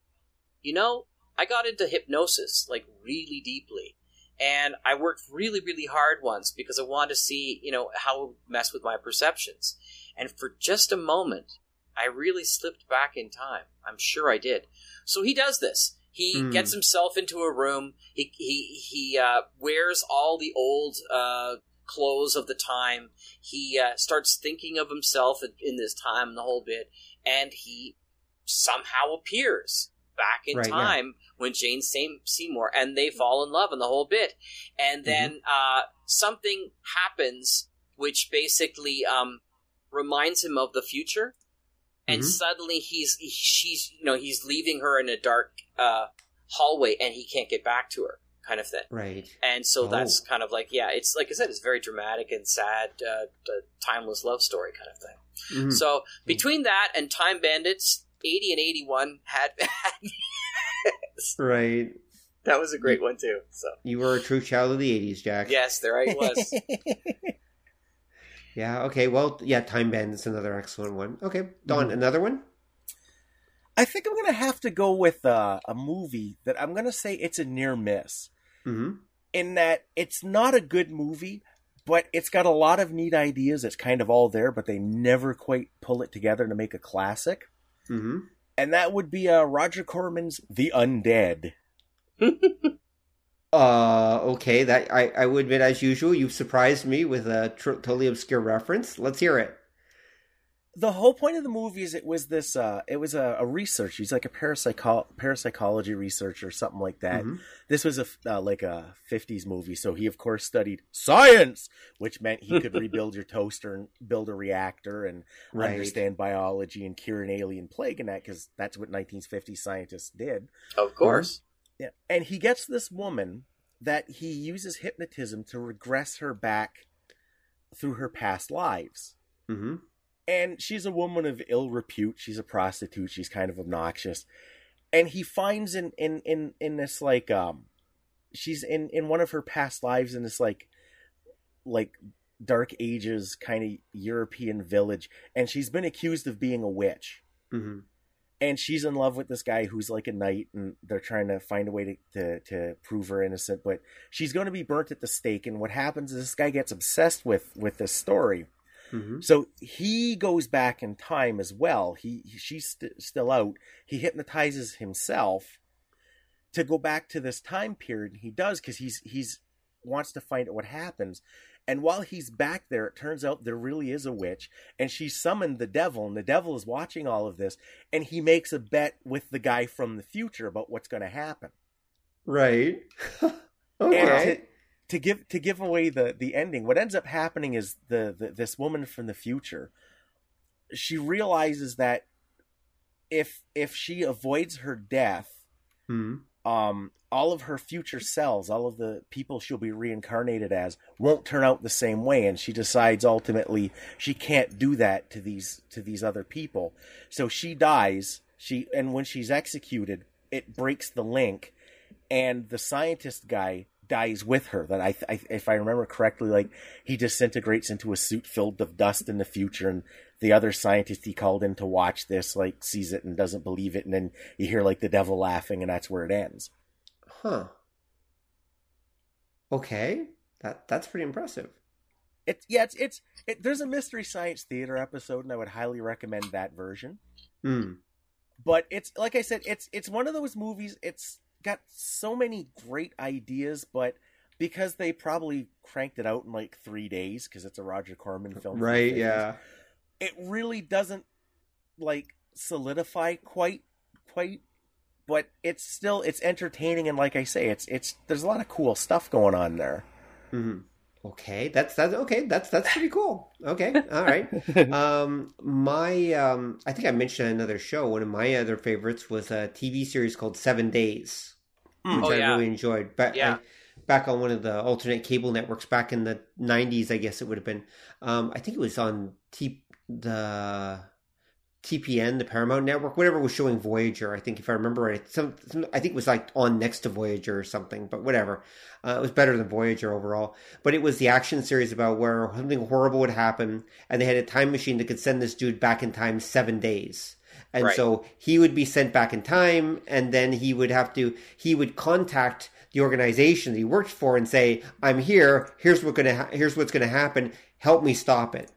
you know, I got into hypnosis like really deeply." And I worked really, really hard once because I wanted to see, you know, how it would mess with my perceptions. And for just a moment, I really slipped back in time. I'm sure I did. So he does this. He Hmm. gets himself into a room. He he he uh, wears all the old uh, clothes of the time. He uh, starts thinking of himself in, this time and the whole bit, and he somehow appears back in Right, time when Jane Sam- Seymour and they fall in love and the whole bit, and then uh, something happens which basically um, reminds him of the future, and Mhm. suddenly he's he- she's you know he's leaving her in a dark uh, hallway and he can't get back to her, kind of thing. Right. And so Oh. that's kind of like yeah, it's like I said, it's very dramatic and sad, uh, timeless love story kind of thing. Mhm. So between that and Time Bandits, eighty and eighty one had Right. that was a great one too. So You were a true child of the 80s, Jack. yes, there I was. Yeah, okay. Well, yeah, Time Bandit's another excellent one. Okay. Don, Mhm. another one? I think I'm gonna have to go with uh, a movie that I'm gonna say it's a near miss. Mm-hmm. in that it's not a good movie, but it's got a lot of neat ideas. It's kind of all there, but they never quite pull it together to make a classic. Mm-hmm. And that would be uh, Roger Corman's The Undead. Uh, okay. That I, I would admit, as usual, you've surprised me with a tr- totally obscure reference. Let's hear it. The whole point of the movie is it was this. Uh, it was a, a research. He's like a parapsycho- parapsychology researcher, or something like that. Mhm. This was a uh, like a '50s movie, so he of course studied science, which meant he could rebuild your toaster and build a reactor and Right. understand biology and cure an alien plague and that because that's what 1950s scientists did. of course. Yeah, and he gets this woman that he uses hypnotism to regress her back through her past lives. Mm-hmm. And she's a woman of ill repute. She's a prostitute. She's kind of obnoxious. And he finds in in in in this like um, she's in in one of her past lives in this like like dark ages kind of European village, and she's been accused of being a witch. Mm-hmm. and she's in love with this guy who's like a knight and they're trying to find a way to, to, to prove her innocent but she's going to be burnt at the stake and what happens is this guy gets obsessed with with this story Mm-hmm. so he goes back in time as well he, he- she's st- still out he hypnotizes himself to go back to this time period he does because he's he's wants to find out what happens and while he's back there it turns out there really is a witch and she summoned the devil and the devil is watching all of this and he makes a bet with the guy from the future about what's going to happen Right. okay. To, give to give away the the ending what ends up happening is the, the this woman from the future she realizes that if if she avoids her death Mm-hmm. um all of her future selves all of the people she'll be reincarnated as won't turn out the same way and she decides ultimately she can't do that to these to these other people so she dies she and when she's executed it breaks the link and the scientist guy dies with her that I, I if i remember correctly like he disintegrates into a suit filled with dust in the future and the other scientist he called in to watch this like sees it and doesn't believe it and then you hear like the devil laughing and that's where it ends Huh. Okay. That that's pretty impressive. It's yeah, it's it's it, there's a mystery science theater episode, and I would highly recommend that version. Mm. But it's like I said, it's it's one of those movies. It's got so many great ideas, but because they probably cranked it out in like three days because it's a Roger Corman film, Right. 50s, Yeah. it really doesn't like solidify quite quite but it's still it's entertaining and like i say it's it's there's a lot of cool stuff going on there hmm Okay. That's that's okay. That's that's pretty cool. Okay. All right. um, my um, I think I mentioned another show. One of my other favorites was a TV series called Seven Days, which Oh, I yeah. really enjoyed. Back Yeah. I- back on one of the alternate cable networks back in the '90s, I guess it would have been. Um, I think it was on T the TPN, the Paramount Network, whatever was showing Voyager. I think if I remember right, some, some I think it was like on next to Voyager or something. But whatever, uh, it was better than Voyager overall. But it was the action series about where something horrible would happen, and they had a time machine that could send this dude back in time seven days. And Right. so he would be sent back in time, and then he would have to he would contact the organization that he worked for and say, "I'm here. Here's what gonna ha- here's what's gonna happen. Help me stop it."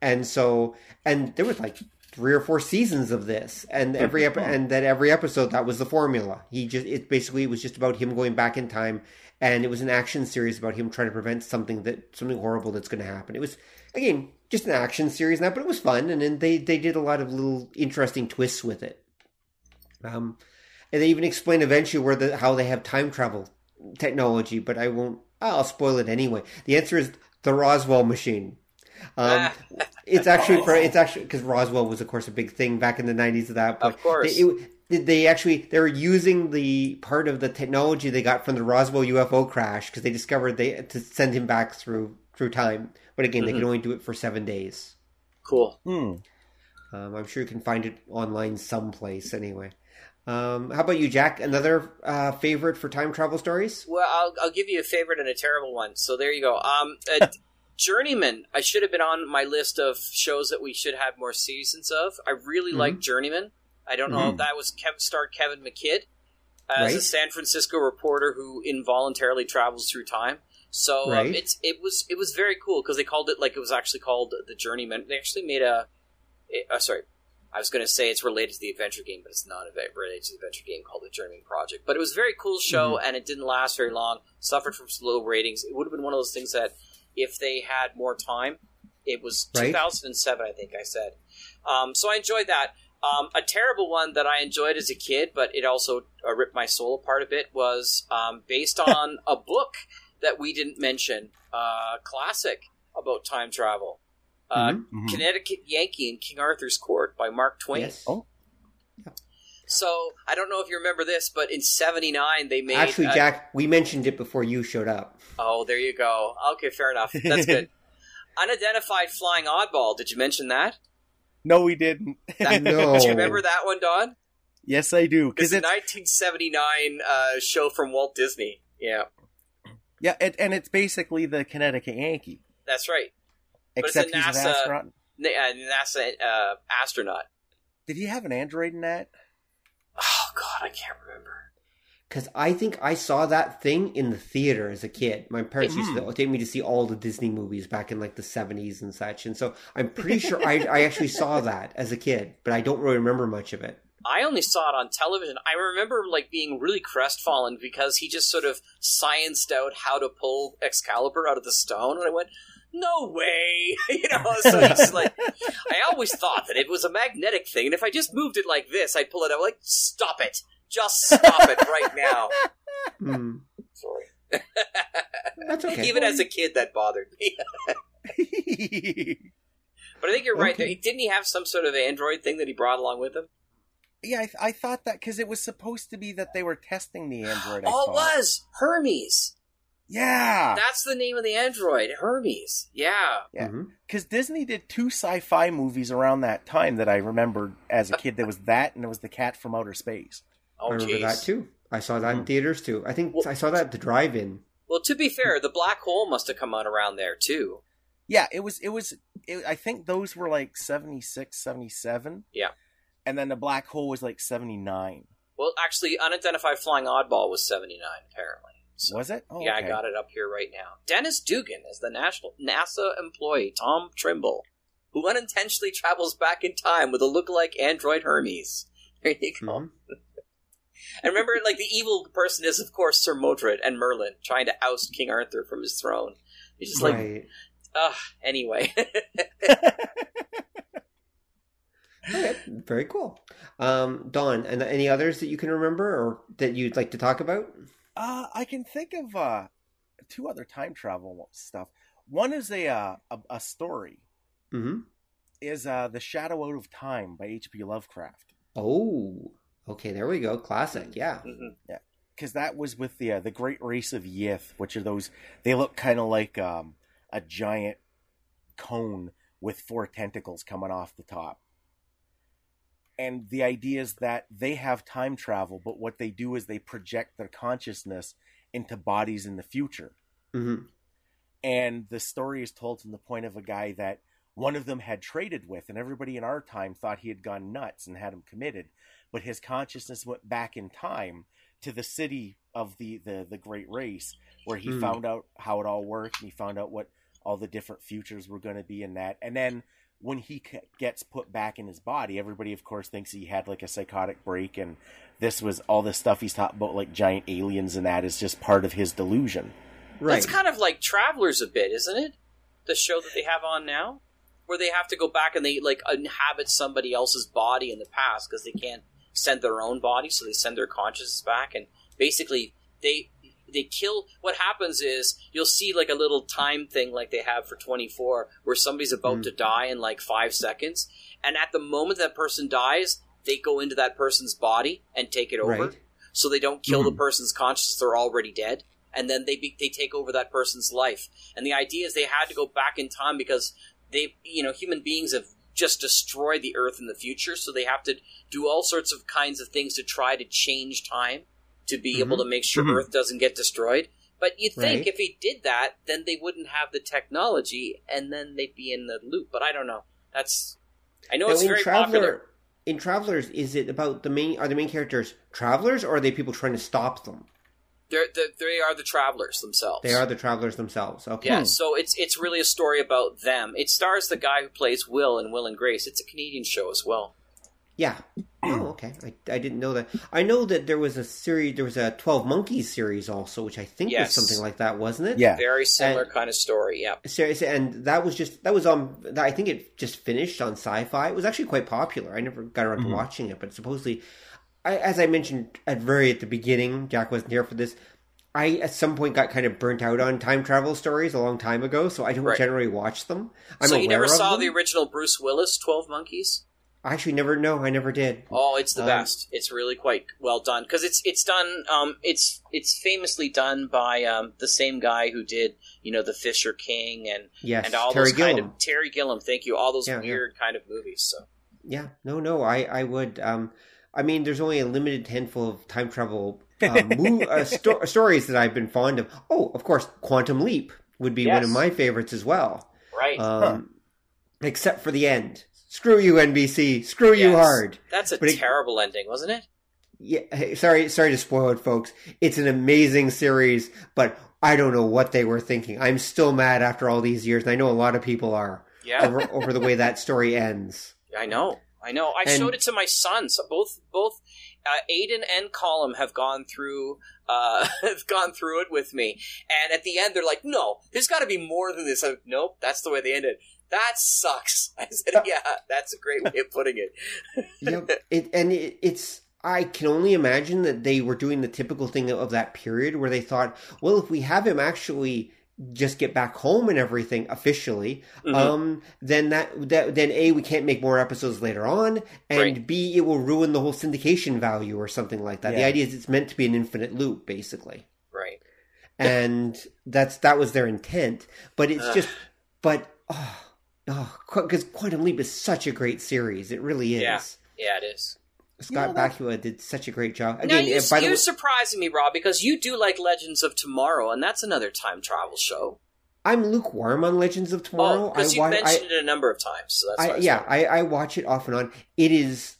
And so, and there was like three or four seasons of this, and every ep- and that every episode that was the formula. He just it basically it was just about him going back in time, and it was an action series about him trying to prevent something that something horrible that's going to happen. It was again just an action series now, but it was fun, and then they they did a lot of little interesting twists with it. Um, and they even explain eventually where the how they have time travel technology, but I won't. I'll spoil it anyway. The answer is the Roswell machine. Um, it's actually for it's actually because Roswell was of course a big thing back in the nineties at that point. Of course. They, it- they actually they were using the part of the technology they got from the Roswell UFO crash because they discovered they to send him back through through time. But again, they can only do it for seven days. Cool. Hmm. Um, I'm sure you can find it online someplace anyway. Um, how about you, Jack? Another uh, favorite for time travel stories? Well, I'll, I'll give you a favorite and a terrible one. So there you go. Um, uh, Journeyman. I should have been on my list of shows that we should have more seasons of. I really like Journeyman. I don't know if that was Kev, starred Kevin McKidd as a San Francisco reporter who involuntarily travels through time. So um, it's it was it was very cool because they called it like it was actually called the Journeyman. They actually made a, a uh, sorry, I was going to say it's related to the adventure game, but it's not a- related to the adventure game called the Journeyman Project. But it was a very cool show, Mm-hmm. and it didn't last very long. Suffered from low ratings. It would have been one of those things that if they had more time, it was Right. 2007, I think I said. Um, so I enjoyed that. Um, a terrible one that I enjoyed as a kid, but it also uh, ripped my soul apart a bit, was um, based on a book that we didn't mention, uh, classic about time travel. Uh, Mhm. Mhm. Connecticut Yankee in King Arthur's Court by Mark Twain. Yes. Oh. So I don't know if you remember this, but in '79 they made. Actually, uh, Jack, we mentioned it before you showed up. Oh, there you go. Okay, fair enough. That's good. Unidentified flying oddball. Did you mention that? No, we didn't. That- No. Do you remember that one, Don? yes, I do. It's Because a 1979 uh, show from Walt Disney. Yeah, yeah, it, and it's basically the Connecticut Yankee, that's right. But it's a except he's an NASA astronaut. Na- uh, NASA uh, astronaut. Did he have an android in that? Oh God, I can't remember. Because I think I saw that thing in the theater as a kid. My parents used to take me to see all the Disney movies back in like the 70s and such. And so I'm pretty sure I, I actually saw that as a kid, but I don't really remember much of it. I only saw it on television. I remember like being really crestfallen because he just sort of scienced out how to pull Excalibur out of the stone, and I went, "No way!" you know. So he's like, I always thought that it was a magnetic thing, and if I just moved it like this, I'd pull it out. Like, stop it! Just stop it right now. Hmm. Sorry. That's okay. Even as a kid, that bothered me. But I think you're right. Okay. Didn't he have some sort of android thing that he brought along with him? Yeah, I, I thought that because it was supposed to be that they were testing the android. I oh, it was Hermes. Yeah, That's the name of the android, Hermes. Yeah. Yeah. Because Disney did two sci-fi movies around that time that I remembered as a kid. There was that, and there was the Cat from Outer Space. Oh, I remember jeez. that too. I saw that Hmm. in theaters too. I think Well- I saw that at the drive-in. Well, to be fair, the black hole must have come out around there too. Yeah, it was. It was. It, I think those were like 76, 77. Yeah. And then the black hole was like seventy nine. Well, actually, unidentified flying oddball was seventy nine, apparently. So, Was it? Oh, yeah, okay. I got it up here right now. Dennis Dugan is the national NASA employee Tom Trimble, who unintentionally travels back in time with a lookalike android Hermes. There you go. Mhm. And remember, like the evil person is, of course, Sir Modred and Merlin trying to oust King Arthur from his throne. He's just like, ugh. Anyway, Okay, very cool. Um, Don, and any others that you can remember or that you'd like to talk about? Uh, I can think of uh, two other time travel stuff. One is a uh, a, a story. hmm Is uh, the Shadow Out of Time by H.P. Lovecraft. Oh, okay. There we go. Classic. Yeah. Mhm. because that was with the uh, the great race of Yith, which are those they look kind of like um, a giant cone with four tentacles coming off the top. And the idea is that they have time travel, but what they do is they project their consciousness into bodies in the future. hmm And the story is told from the point of a guy that one of them had traded with, and everybody in our time thought he had gone nuts and had him committed. But his consciousness went back in time to the city of the the, the great race, where he Hmm. found out how it all worked, and he found out what all the different futures were going to be in that. And then when he c- gets put back in his body, everybody, of course, thinks he had like a psychotic break, and this was all this stuff he's talking about, like giant aliens, and that is just part of his delusion. Right. That's kind of like Travelers a bit, isn't it? The show that they have on now, where they have to go back and they like inhabit somebody else's body in the past because they can't send their own body, so they send their consciousness back, and basically they they kill. What happens is you'll see like a little time thing like they have for twenty four, where somebody's about Mm. to die in like five seconds, and at the moment that person dies, they go into that person's body and take it over Right. so they don't kill the Mhm. person's conscious they're already dead and then they be, they take over that person's life and the idea is they had to go back in time because they you know human beings have just destroyed the earth in the future so they have to do all sorts of kinds of things to try to change time to be able to make sure Mhm. earth doesn't get destroyed but you'd think Right. if he did that then they wouldn't have the technology and then they'd be in the loop but i don't know that's i know Now, it's very Traveler, popular in Travelers, is it about the main? Are the main characters travelers, or are they people trying to stop them? They're, they're, they are the travelers themselves They are the travelers themselves. Okay. Yeah, so it's it's really a story about them. It stars the guy who plays Will in Will and Grace. It's a Canadian show as well. Yeah. Oh, okay. I, I didn't know that. I know that there was a series. There was a Twelve Monkeys series also, which I think Yes. was something like that, wasn't it? Yeah. Very similar And- kind of story. Yeah, Series, and that was just that was on. I think it just finished on Sci-Fi. It was actually quite popular. I never got around Mhm. to watching it, but supposedly, I, as I mentioned at very at the beginning, Jack wasn't here for this. I at some point got kind of burnt out on time travel stories a long time ago, so I don't Right. generally watch them. I'm so you aware never of saw them. the original Bruce Willis Twelve Monkeys? I actually never. know. I never did. Oh, it's the Um, best. It's really quite well done because it's it's done. Um, it's it's famously done by um the same guy who did you know the Fisher King and Yes, and all Terry those kind of Terry Gilliam. Thank you. All those Yeah, yeah. weird kind of movies. So Yeah, no, no, I, I would. Um, I mean, there's only a limited handful of time travel uh, mo- uh, sto- stories that I've been fond of. Oh, of course, Quantum Leap would be one of my favorites as well. right. Um, Except for the end. Screw you, NBC. Screw you hard. That's a but it- terrible ending, wasn't it? Yeah, hey, sorry, sorry to spoil it, folks. It's an amazing series, but I don't know what they were thinking. I'm still mad after all these years, and I know a lot of people are Yeah. over, over the way that story ends. I know, I know. I And- showed it to my sons. Both, both uh, Aiden and Colum have gone through, uh, have gone through it with me. And at the end, they're like, "No, there's got to be more than this." I'm, nope, that's the way they ended. That sucks. I said, "Yeah, that's a great way of putting it." yep. It and it, it's I can only imagine that they were doing the typical thing of that period where they thought, well, if we have him actually just get back home and everything officially, Mhm. um, then that, that then a we can't make more episodes later on, and Right. b it will ruin the whole syndication value or something like that. The idea is it's meant to be an infinite loop, basically, right. and that's that was their intent. But it's just, but oh, oh, because Quantum Leap is such a great series, it really is. Yeah. Yeah, it is. Scott Yeah, Bakula did such a great job. now Again, you, uh, you're way, surprising me, Rob, because you do like Legends of Tomorrow, and that's another time travel show. I'm lukewarm on Legends of Oh, Tomorrow. I, because you wa- mentioned I, it a number of times. So that's I I, yeah. I, I watch it off and on. It is.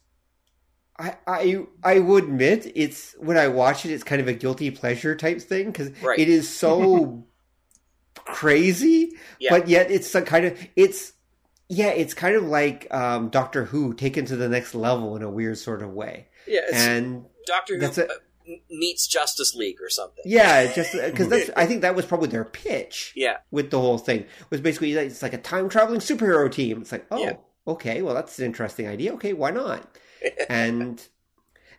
I, I I would admit it's when I watch it, it's kind of a guilty pleasure type thing because Right. it is so crazy, Yeah. but yet it's some kind of it's yeah, it's kind of like um, Doctor Who taken to the next level in a weird sort of way, yeah, it's and Doctor Who a- uh, meets Justice League or something. yeah, just because that's I think that was probably their pitch. Yeah, with the whole thing was basically it's like a time traveling superhero team. It's like, oh, Yeah. okay, well that's an interesting idea. Okay, why not? and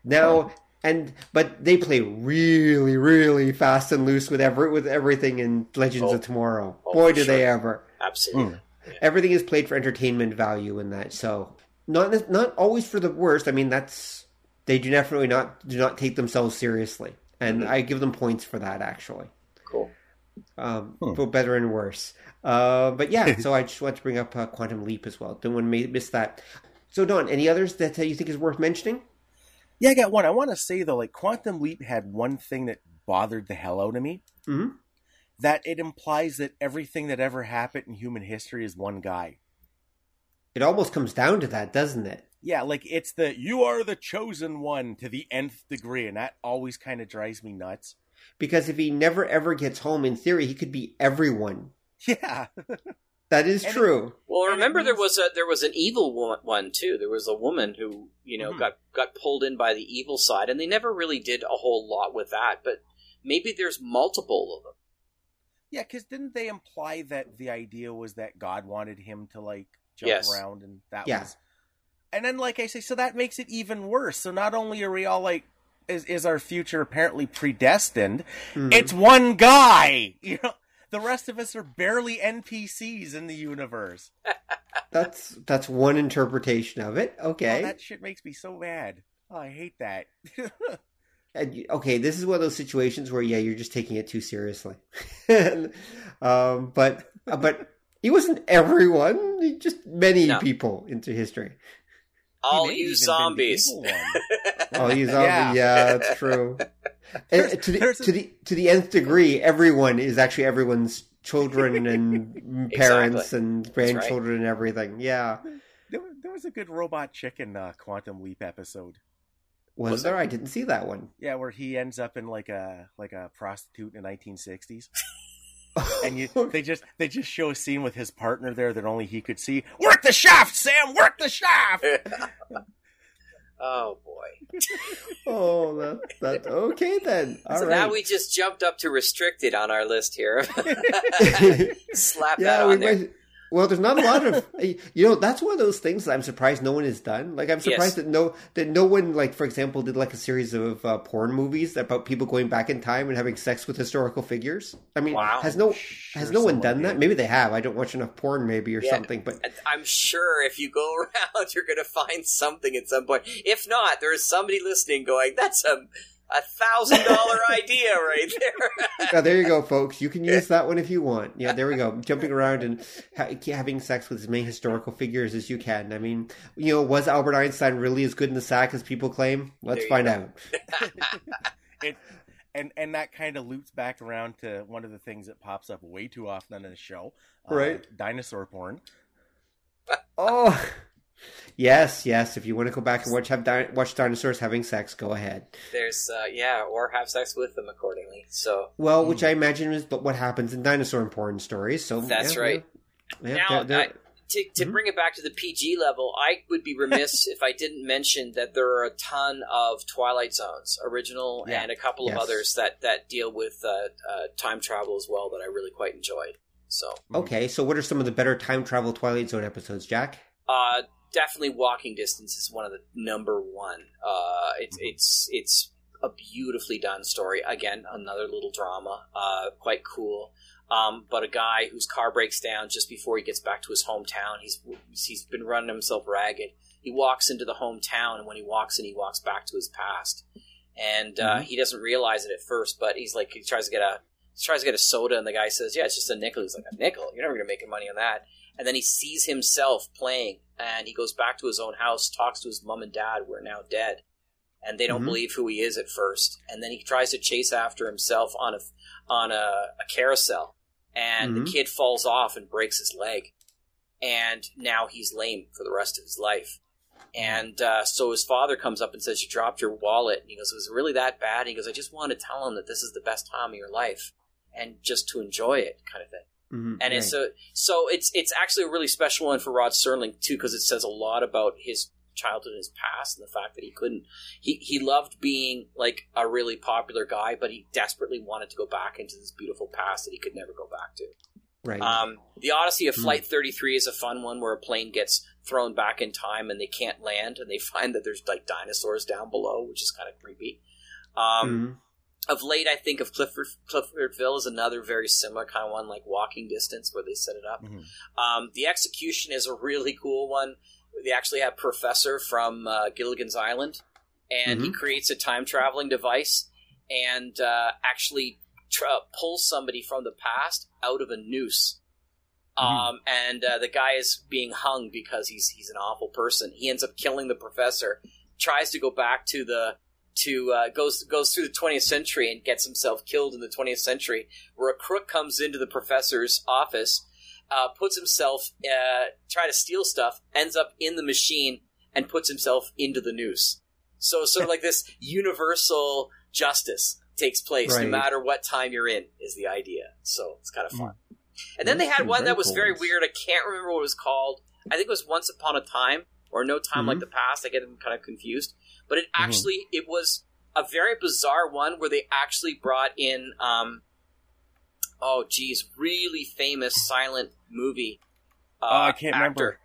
now and but they play really, really fast and loose with every with everything in Legends Oh. of Tomorrow. Oh, Boy, for do they ever! absolutely. Everything is played for entertainment value in that. So not not always for the worst. I mean, that's they do definitely not do not take themselves seriously, and Mm-hmm. I give them points for that actually Cool. um, Hmm. for better and worse. Uh, but yeah, so I just want to bring up uh, Quantum Leap as well. Don't want to miss that. So, Don, any others that uh, you think is worth mentioning? Yeah, I got one. I want to say though, like Quantum Leap had one thing that bothered the hell out of me. Mhm. That it implies that everything that ever happened in human history is one guy. It almost comes down to that, doesn't it? Yeah, like it's the you are the chosen one to the nth degree, and that always kind of drives me nuts. Because if he never ever gets home, in theory, he could be everyone. Yeah, That is And it- true. Well, And it remember there was a there was an evil one too. There was a woman who you know Mhm. got got pulled in by the evil side, and they never really did a whole lot with that. But maybe there's multiple of them. yeah, because didn't they imply that the idea was that God wanted him to like jump Yes. around, and that Yeah. was, and then like I say, so that makes it even worse. So not only are we all like, is is our future apparently predestined? Mhm. It's one guy. You know, the rest of us are barely NPCs in the universe. That's that's one interpretation of it. Oh, Okay. that shit makes me so mad. Oh, I hate that. And you- okay, this is one of those situations where yeah, you're just taking it too seriously. um, but uh, but he wasn't everyone. He just many No. people into history. All you zombies. All you zombies. evil one. Oh, he's Yeah. yeah, yeah, that's true. And There's- to the a- to the to the nth degree, everyone is actually everyone's children and parents Exactly. and right. grandchildren and everything. Yeah, There, there was a good robot chicken uh, quantum leap episode. was, Was there? there? I didn't see that one. Yeah, where he ends up in like a like a prostitute in the 1960s, and you they just they just show a scene with his partner there that only he could see. Work the shaft, Sam. Work the shaft. oh boy! oh, that, that okay then. All so right. now we just jumped up to restricted on our list here. Slap that on we there. might. Well, there's not a lot of you know. That's one of those things that I'm surprised no one has done. Like I'm surprised Yes. that no that no one like for example did like a series of uh, porn movies about people going back in time and having sex with historical figures. I mean, Wow. has no Sure has no one done that? Maybe they have. I don't watch enough porn, maybe or Yeah. something. But I'm sure if you go around, you're going to find something at some point. If not, there is somebody listening going, "That's a a thousand dollar idea right there." yeah, there you go, folks. You can use that one if you want. Yeah, there we go. Jumping around and ha- having sex with as many historical figures as you can. I mean, you know, was Albert Einstein really as good in the sack as people claim? Let's find go. out. it, and and that kind of loops back around to one of the things that pops up way too often on the show, uh, Right. Dinosaur porn. Oh, yes, yes. If you want to go back and watch have di- watch dinosaurs having sex, go ahead. There's, uh, yeah, or have sex with them accordingly. So Well, which I imagine is what happens in dinosaur porn stories. So That's yeah, right. Yeah, Now, they're- they're- I- to, to Mhm. bring it back to the PG level, I would be remiss if I didn't mention that there are a ton of Twilight Zones, original Yeah. and a couple Yes. of others that, that deal with uh, uh, time travel as well that I really quite enjoyed. So, okay, so what are some of the better time travel Twilight Zone episodes, Jack? uh, definitely Walking Distance is one of the number one. Uh, it's Mm-hmm. it's it's a beautifully done story. Again, another little drama, uh, quite cool. Um, but a guy whose car breaks down just before he gets back to his hometown. He's he's been running himself ragged. He walks into the hometown, and when he walks in, he walks back to his past, and uh, Mhm. he doesn't realize it at first. But he's like, he tries to get a he tries to get a soda, and the guy says, "Yeah, it's just a nickel." He's like, "A nickel? You're never gonna make any money on that." And then he sees himself playing, and he goes back to his own house, talks to his mom and dad, who are now dead, and they don't Mhm. believe who he is at first. And then he tries to chase after himself on a on a, a carousel, and Mhm. the kid falls off and breaks his leg, and now he's lame for the rest of his life. And uh, so his father comes up and says, "You dropped your wallet." And he goes, "It "Was really that bad?" And he goes, "I just want to tell him that this is the best time of your life, and just to enjoy it, kind of thing." Mhm, and it's a so it's it's actually a really special one for Rod Serling too because it says a lot about his childhood and his past and the fact that he couldn't he he loved being like a really popular guy but he desperately wanted to go back into this beautiful past that he could never go back to. right. Um, the Odyssey of Hmm. Flight 33 is a fun one where a plane gets thrown back in time and they can't land and they find that there's like dinosaurs down below which is kind of creepy. Um, Mhm. Of late, I think of Clifford Cliffordville is another very similar kind of one, like Walking Distance, where they set it up. Mhm. Um, the Execution is a really cool one. They actually have Professor from uh, Gilligan's Island, and he Mhm. creates a time traveling device and uh, actually tra- pulls somebody from the past out of a noose. Um, and uh, the guy is being hung because he's he's an awful person. He ends up killing the professor. Tries to go back to the to uh, goes goes through the 20th century and gets himself killed in the 20th century, where a crook comes into the professor's office, uh, puts himself uh, try to steal stuff, ends up in the machine, and puts himself into the noose. So sort of like this universal justice takes place no matter what time you're in is the idea. So it's kind of fun. And then they had one that was cool very weird. I can't remember what it was called. I think it was Once Upon a Time or No Time Like Mhm. the Past. I get them kind of confused. But it Mm-hmm. actually it was a very bizarre one where they actually brought in um oh geez, really famous silent movie. Uh, Oh, I can't actor. remember.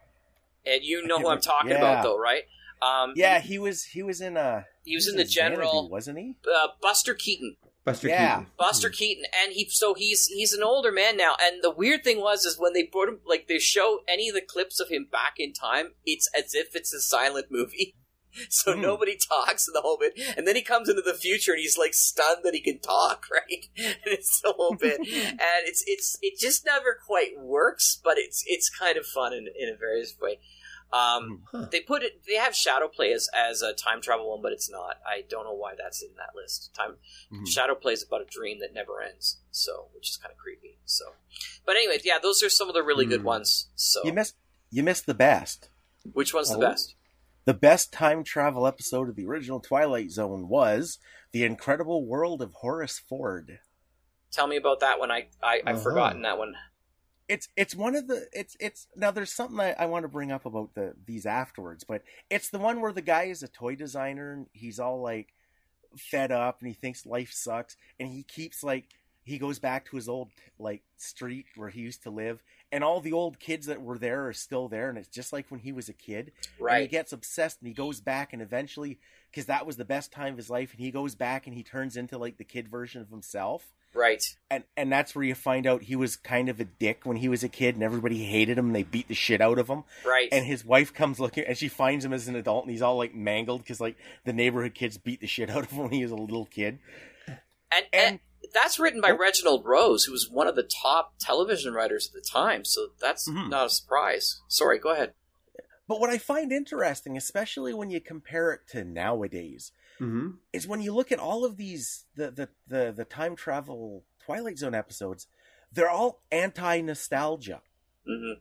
And you know can't who I'm talking Yeah. about though, right? Um Yeah, he was he was in uh he was in the Xanadu, general wasn't he? uh, Buster Keaton. Buster Yeah. Keaton. Buster Keaton, and he so he's he's an older man now. And the weird thing was is when they brought him, like they show any of the clips of him back in time, it's as if it's a silent movie. So Hmm. nobody talks in the whole bit, and then he comes into the future and he's like stunned that he can talk, right? And it's the whole bit, and it's it's it just never quite works, but it's it's kind of fun in in a various way. Um, Huh. They put it. They have Shadow Play as as a time travel one, but it's not. I don't know why that's in that list. Time Mhm. Shadow is about a dream that never ends, so which is kind of creepy. So, but anyway, yeah, those are some of the really good Hmm. ones. So, You missed you missed the best. which one's the Oh. best? The best time travel episode of the original Twilight Zone was The Incredible World of Horace Ford. Tell me about that one. I, I I've Uh-huh. forgotten that one. It's it's one of the it's it's now there's something I, I want to bring up about the these afterwards, but it's the one where the guy is a toy designer and he's all like fed up and he thinks life sucks and he keeps like he goes back to his old like street where he used to live and all the old kids that were there are still there and it's just like when he was a kid. And he gets obsessed and he goes back and eventually because that was the best time of his life and he goes back and he turns into like the kid version of himself. Right. and and that's where you find out he was kind of a dick when he was a kid and everybody hated him and they beat the shit out of him. Right. and his wife comes looking and she finds him as an adult and he's all like mangled because like the neighborhood kids beat the shit out of him when he was a little kid. And, and and that's written by Oh. Reginald Rose, who was one of the top television writers at the time. So that's Mhm. not a surprise. Sorry, go ahead. but what i find interesting especially when you compare it to nowadays hmm is when you look at all of these the the the, the time travel twilight zone episodes they're all anti-nostalgia hmm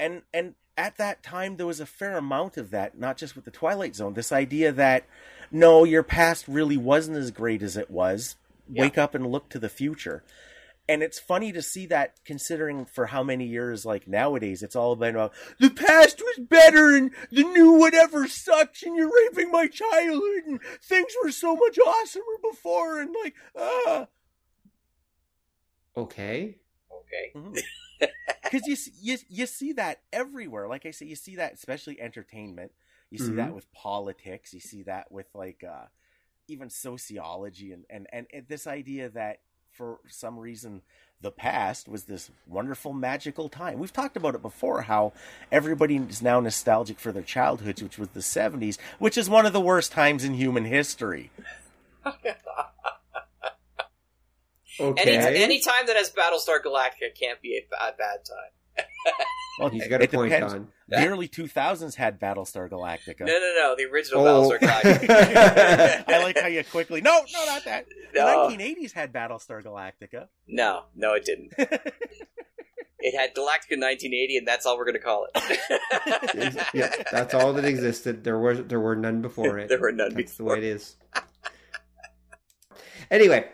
and and at that time there was a fair amount of that not just with the twilight zone this idea that no your past really wasn't as great as it was Yeah. wake up and look to the future and it's funny to see that considering for how many years like nowadays it's all been about the past was better and the new whatever sucks and you're raping my childhood and things were so much awesomer before and like ah Okay. Okay. because you, see- you you see that everywhere. Like I say, you see that especially entertainment. You see that Mhm. with politics. You see that with like uh, even sociology and, and and and this idea that for some reason the past was this wonderful magical time. We've talked about it before. How everybody is now nostalgic for their childhoods, which was the seventies, which is one of the worst times in human history. Okay. Any any time that has Battlestar Galactica can't be a bad, bad time. Well, He's got a it point, depends. Don. The early two thousands had Battlestar Galactica. No, no, no. The original Oh. Battlestar Galactica. I like how you quickly. No, no, not that. No. The 1980s had Battlestar Galactica. No, no, it didn't. It had Galactica 1980, and that's all we're going to call it. yeah, that's all that existed. There was there were none before it. There were none That's the way it is. Anyway,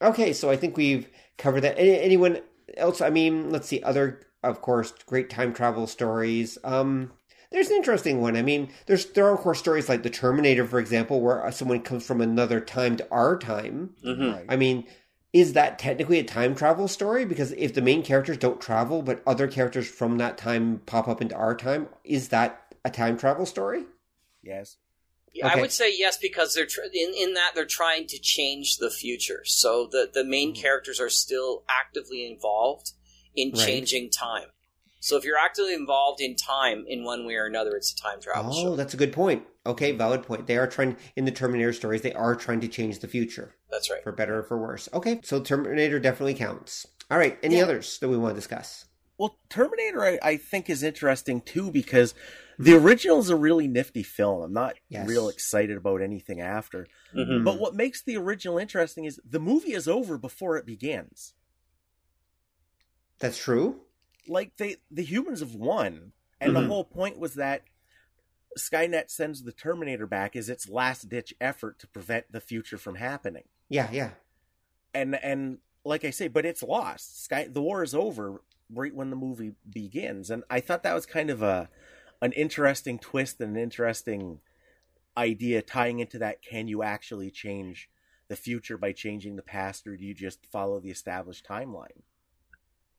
okay, so I think we've covered that. Any, anyone else? I mean, let's see. Other, of course, great time travel stories. Um, there's an interesting one. I mean, there's there are of course stories like the Terminator, for example, where someone comes from another time to our time. Mhm. Right. I mean, is that technically a time travel story? Because if the main characters don't travel, but other characters from that time pop up into our time, is that a time travel story? yes. Yeah, I would say yes because they're tr- in in that they're trying to change the future. So the the main Mhm. characters are still actively involved in Right. changing time. So if you're actively involved in time in one way or another, it's a time travel Oh, show. that's a good point. Okay, valid point. They are trying in the Terminator stories. They are trying to change the future That's right. for better or for worse. Okay, so Terminator definitely counts. All right, any Yeah. others that we want to discuss? Well, Terminator, I, I think, is interesting too because the original is a really nifty film. I'm not Yes. real excited about anything after. Mhm. But what makes the original interesting is the movie is over before it begins. That's true. Like they, the humans have won, and Mhm. the whole point was that Skynet sends the Terminator back as its last ditch effort to prevent the future from happening. Yeah, yeah. and and like I say, but it's lost. Sky, the war is over right when the movie begins, and I thought that was kind of a an interesting twist and an interesting idea tying into that. Can you actually change the future by changing the past, or do you just follow the established timeline?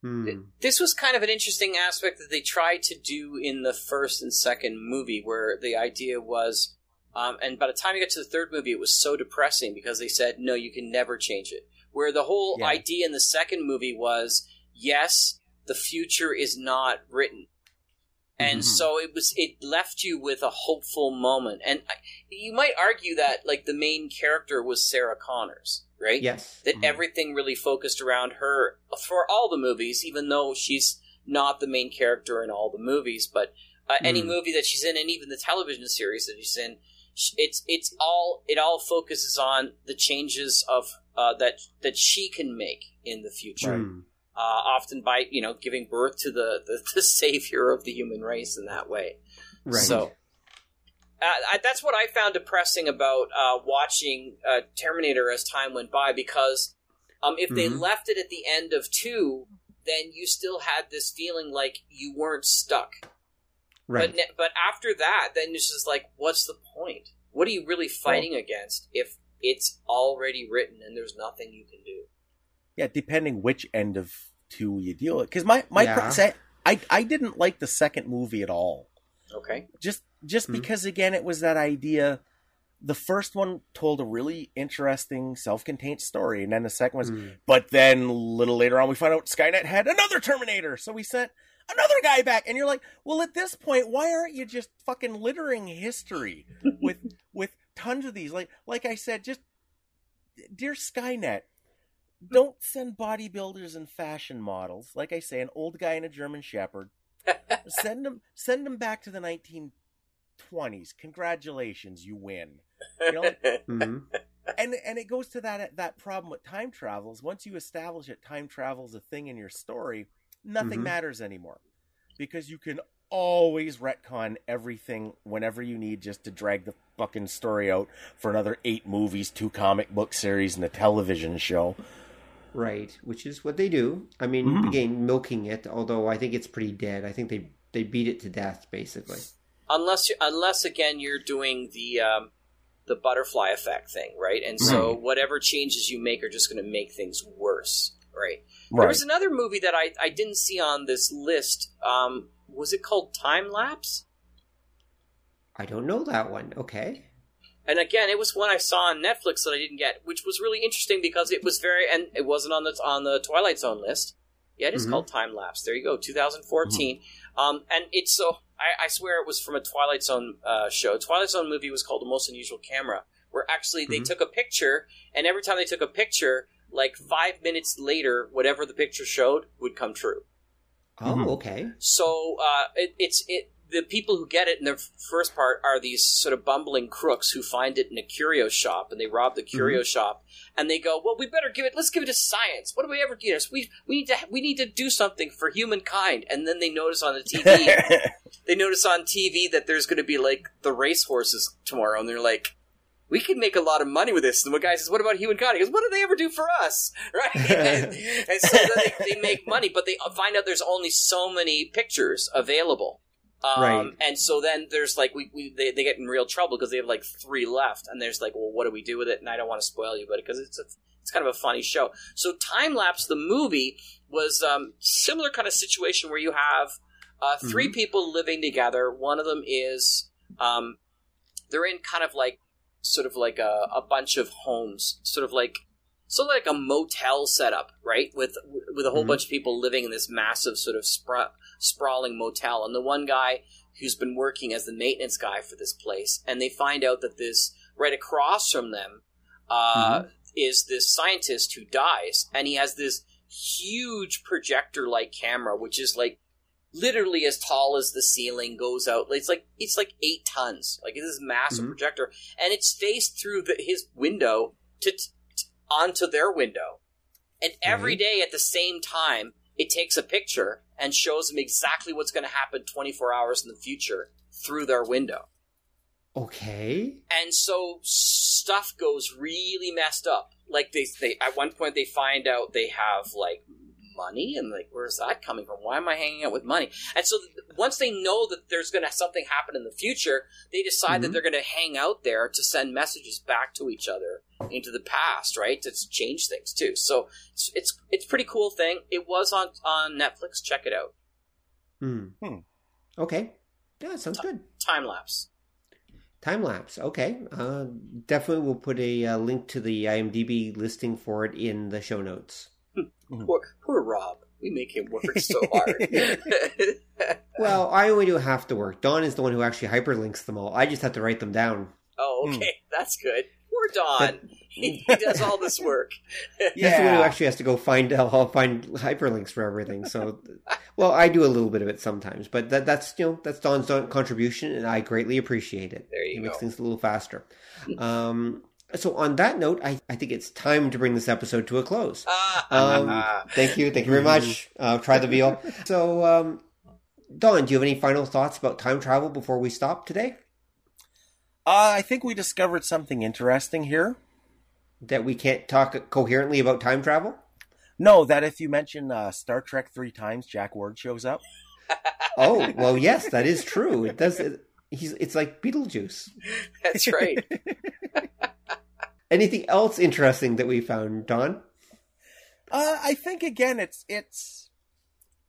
Hmm. this was kind of an interesting aspect that they tried to do in the first and second movie, where the idea was, um, and by the time you get to the third movie, it was so depressing because they said, no, you can never change it. Where the whole Yeah. idea in the second movie was, yes, the future is not written. And Mhm. so it was. It left you with a hopeful moment, and I, you might argue that like the main character was Sarah Connors, right? Yes. that Mhm. everything really focused around her for all the movies, even though she's not the main character in all the movies. But uh, any Mm. movie that she's in, and even the television series that she's in, it's it's all it all focuses on the changes of uh, that that she can make in the future. Uh, often by you know giving birth to the, the the savior of the human race in that way. Right. So uh, I, that's what I found depressing about uh, watching uh, Terminator as time went by because um, if they Mhm. left it at the end of two, then you still had this feeling like you weren't stuck. right. But ne- but after that, then it's just like, what's the point? What are you really fighting against if it's already written and there's nothing you can do? Yeah, depending which end of two you deal with. Because my my Yeah. pro- say, I I didn't like the second movie at all. Okay. just just Mhm. because again it was that idea the first one told a really interesting self-contained story and then the second was Hmm. but then a little later on we find out skynet had another terminator so we sent another guy back and you're like well at this point why aren't you just fucking littering history with with tons of these like like i said just dear skynet don't send bodybuilders and fashion models like i say an old guy and a german shepherd send them send them back to the 1920s congratulations you win you know Hmm. and and it goes to that that problem with time travels. once you establish that time travel's a thing in your story nothing Mhm. matters anymore because you can always retcon everything whenever you need just to drag the fucking story out for another eight movies two comic book series and a television show Right. Which is what they do. I mean, Mhm. again, milking it. Although I think it's pretty dead. I think they they beat it to death, basically. unless you, unless again you're doing the um, the butterfly effect thing, right? And so whatever changes you make are just going to make things worse, right? There was another movie that I I didn't see on this list. Um, was it called Time Lapse? I don't know that one. Okay. And again, it was one I saw on Netflix that I didn't get, which was really interesting because it was very and it wasn't on the on the Twilight Zone list. Yeah, it is Mhm. called Time Lapse. There you go, 2014. Um, and it's so I, I swear it was from a Twilight Zone uh, show. Twilight Zone movie was called The Most Unusual Camera, where actually they Mhm. took a picture, and every time they took a picture, like five minutes later, whatever the picture showed would come true. Oh, Mhm. okay. So uh, it, it's it. The people who get it in the first part are these sort of bumbling crooks who find it in a curio shop and they rob the curio mm-hmm. shop and they go, "Well, we better give it. Let's give it to science. What do we ever do? We we need to we need to do something for humankind." And then they notice on the TV, they notice on TV that there's going to be like the racehorses tomorrow, and they're like. We could make a lot of money with this. And the guy says, "What about humankind?" He goes, "What do they ever do for us?" Right? and, and so then they, they make money, but they uh, find out there's only so many pictures available. Um, Right. And so then there's like we, we they, they get in real trouble because they have like three left, and there's like, well, what do we do with it? And I don't want to spoil you, but because it's a, it's kind of a funny show. So time lapse, the movie was um, similar kind of situation where you have uh, 3 people living together. One of them is um, they're in kind of like sort of like a, a bunch of homes, sort of like sort of like a motel setup, right? With with a whole Mhm. bunch of people living in this massive sort of spra- sprawling motel, and the one guy who's been working as the maintenance guy for this place, and they find out that this right across from them uh, is this scientist who dies, and he has this huge projector like camera, which is like literally as tall as the ceiling goes out. It's like it's like eight tons. Like it is a massive Mhm. projector, and it's faced through the, his window to, t- onto their window. And every Right. day at the same time, it takes a picture and shows them exactly what's going to happen 24 hours in the future through their window. Okay. And so stuff goes really messed up. Like they, they at one point they find out they have like money and like where's that coming from? Why am I hanging out with money? And so once they know that there's going to something happen in the future, they decide that Mhm. they're going to hang out there to send messages back to each other into the past, right? To change things too. So it's it's it's pretty cool thing. It was on on Netflix. Check it out. Hmm. Hmm. Okay. Yeah, sounds good. Time lapse. Time lapse. Okay. Uh, definitely, we'll put a uh, link to the IMDb listing for it in the show notes. Poor poor Rob. We make him work so hard. Well, I only do half the work. Don is the one who actually hyperlinks them all. I just have to write them down. Oh, Hmm. okay, that's good. Poor Don. he, he does all this work. He's the one who actually has to go find I'll find hyperlinks for everything. So, well, I do a little bit of it sometimes, but that, that's you know that's Don's contribution, and I greatly appreciate it. There you he makes things a little faster. Um, so, on that note, I, I think it's time to bring this episode to a close. Um, thank you, thank you very much. Uh, try the veal. So, um, Don, do you have any final thoughts about time travel before we stop today? Uh, I think we discovered something interesting here. That we can't talk coherently about time travel? No, that if you mention uh, Star Trek three times, Jack Ward shows up. Oh, well, yes, that is true. It does. It, he's. It's like Beetlejuice. That's right. Anything else interesting that we found, Don? Uh, I think again, it's it's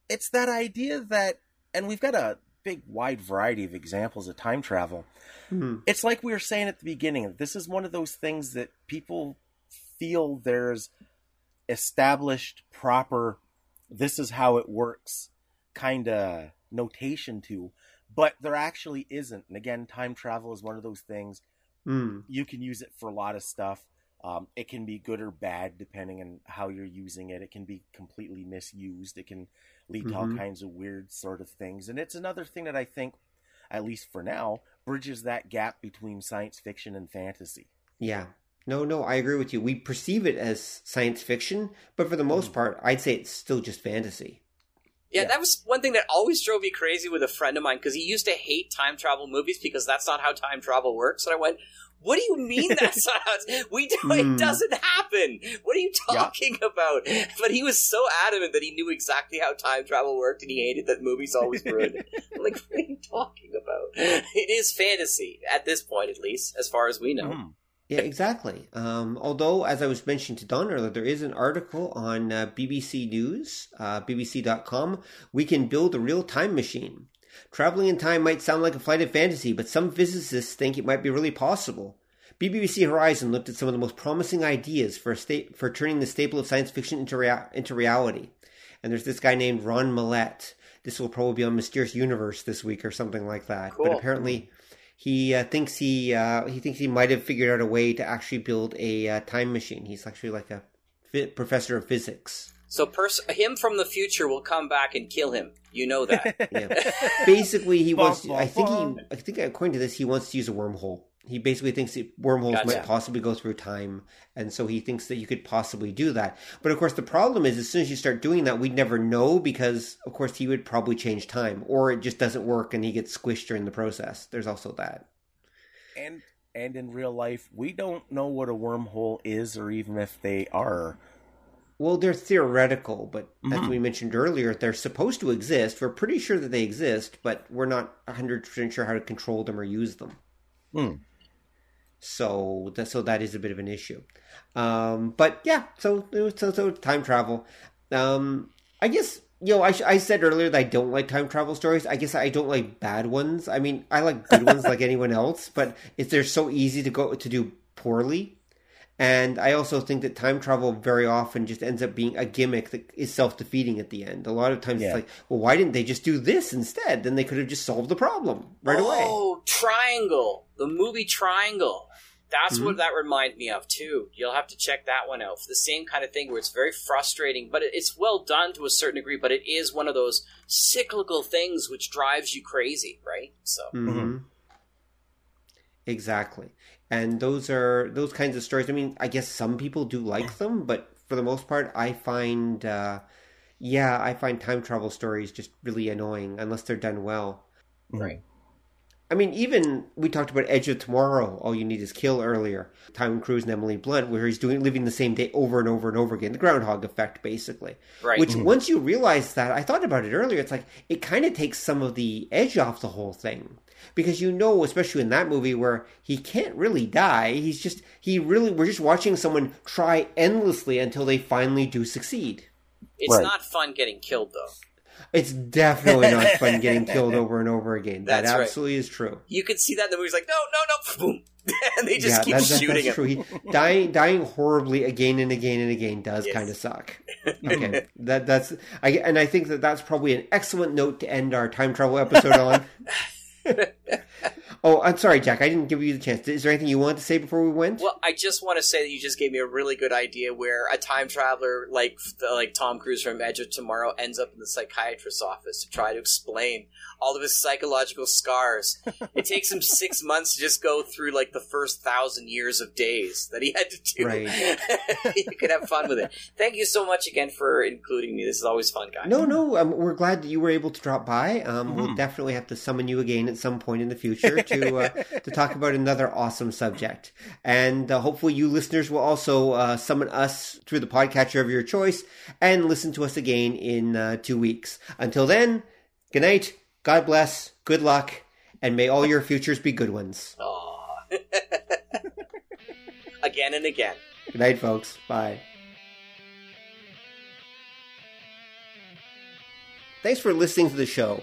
it's that idea that, and we've got a big wide variety of examples of time travel. Hmm. It's like we were saying at the beginning. This is one of those things that people feel there's established, proper. This is how it works, kind of notation to, but there actually isn't. And again, time travel is one of those things Hmm. you can use it for a lot of stuff. Um, it can be good or bad depending on how you're using it. It can be completely misused. It can lead to all Mhm. kinds of weird sort of things. And it's another thing that I think, at least for now, bridges that gap between science fiction and fantasy. Yeah. No, no, I agree with you. We perceive it as science fiction, but for the most part, I'd say it's still just fantasy. Yeah, Yeah. that was one thing that always drove me crazy with a friend of mine because he used to hate time travel movies because that's not how time travel works. And I went, "What do you mean that's not how it's, we do? Hmm. It doesn't happen. What are you Yeah. talking about?" But he was so adamant that he knew exactly how time travel worked, and he hated that movies always ruined it. I'm like, "What are you talking about? It is fantasy at this point, at least, as far as we know." Hmm. Yeah, exactly. Um, although, as I was mentioning to Don earlier, there is an article on uh, BBC News, uh, BBC.com. We can build a real time machine. Traveling in time might sound like a flight of fantasy, but some physicists think it might be really possible. BBC Horizon looked at some of the most promising ideas for a sta- for turning the staple of science fiction into rea- into reality. And there's this guy named Ron Mallett. This will probably be on Mysterious Universe this week or something like that. But apparently, he uh, thinks he uh, he thinks he might have figured out a way to actually build a uh, time machine. He's actually like a fi- professor of physics. So, pers- him from the future will come back and kill him. You know that. Yeah. basically, he wants. To, I think he. I think according to this, he wants to use a wormhole. He basically thinks that wormholes Gotcha. might possibly go through time, and so he thinks that you could possibly do that. But of course, the problem is, as soon as you start doing that, we'd never know because, of course, he would probably change time, or it just doesn't work and he gets squished during the process. There's also that. And and in real life, we don't know what a wormhole is, or even if they are. Well, they're theoretical, but as Mhm. we mentioned earlier, they're supposed to exist. We're pretty sure that they exist, but we're not 100% sure how to control them or use them. Hmm. So, that, so that is a bit of an issue. Um, but yeah, so, so, so time travel. Um, I guess, you know, I, I said earlier that I don't like time travel stories. I guess I don't like bad ones. I mean, I like good ones like anyone else, but it's, they're so easy to go, to do poorly. And I also think that time travel very often just ends up being a gimmick that is self defeating at the end. A lot of times Yeah. it's like, well, why didn't they just do this instead? Then they could have just solved the problem right away. Oh, Triangle. The movie Triangle. That's Mm-hmm. what that reminds me of too. You'll have to check that one out. For the same kind of thing where it's very frustrating, but it's well done to a certain degree. But it is one of those cyclical things which drives you crazy, right? So hmm Exactly. And those are those kinds of stories. I mean, I guess some people do like them, but for the most part, I find, uh, yeah, I find time travel stories just really annoying unless they're done well. right. I mean, even we talked about Edge of Tomorrow. All you need is kill earlier. Tom Cruise and Emily Blunt, where he's doing living the same day over and over and over again. The Groundhog Effect, basically. Right. Which mm-hmm. once you realize that, I thought about it earlier. It's like it kind of takes some of the edge off the whole thing because you know, especially in that movie where he can't really die. He's just he really we're just watching someone try endlessly until they finally do succeed. It's Right. not fun getting killed though. It's definitely not fun getting killed over and over again. That That's right. absolutely is true. You can see that in the movie's like, no, no, no, boom, and they just keep that- that- shooting that's him. true. He, dying, dying horribly again and again and again does Yes. kind of suck. Okay, that that's I and I think that that's probably an excellent note to end our time travel episode on. oh, I'm sorry, Jack. I didn't give you the chance. Is there anything you wanted to say before we went? Well, I just want to say that you just gave me a really good idea where a time traveler like like Tom Cruise from Edge of Tomorrow ends up in the psychiatrist's office to try to explain all of his psychological scars. it takes him six months to just go through like the first thousand years of days that he had to do. Right. you could have fun with it. Thank you so much again for including me. This is always fun, guys. No, no. Um, we're glad that you were able to drop by. Um, We'll Mhm. definitely have to summon you again at some point in the future to uh, to talk about another awesome subject. And uh, hopefully, you listeners will also uh, summon us through the podcatcher of your choice and listen to us again in uh, two weeks. Until then, good night. God bless. Good luck, and may all your futures be good ones. Again and again. Good night, folks. Bye. Thanks for listening to the show.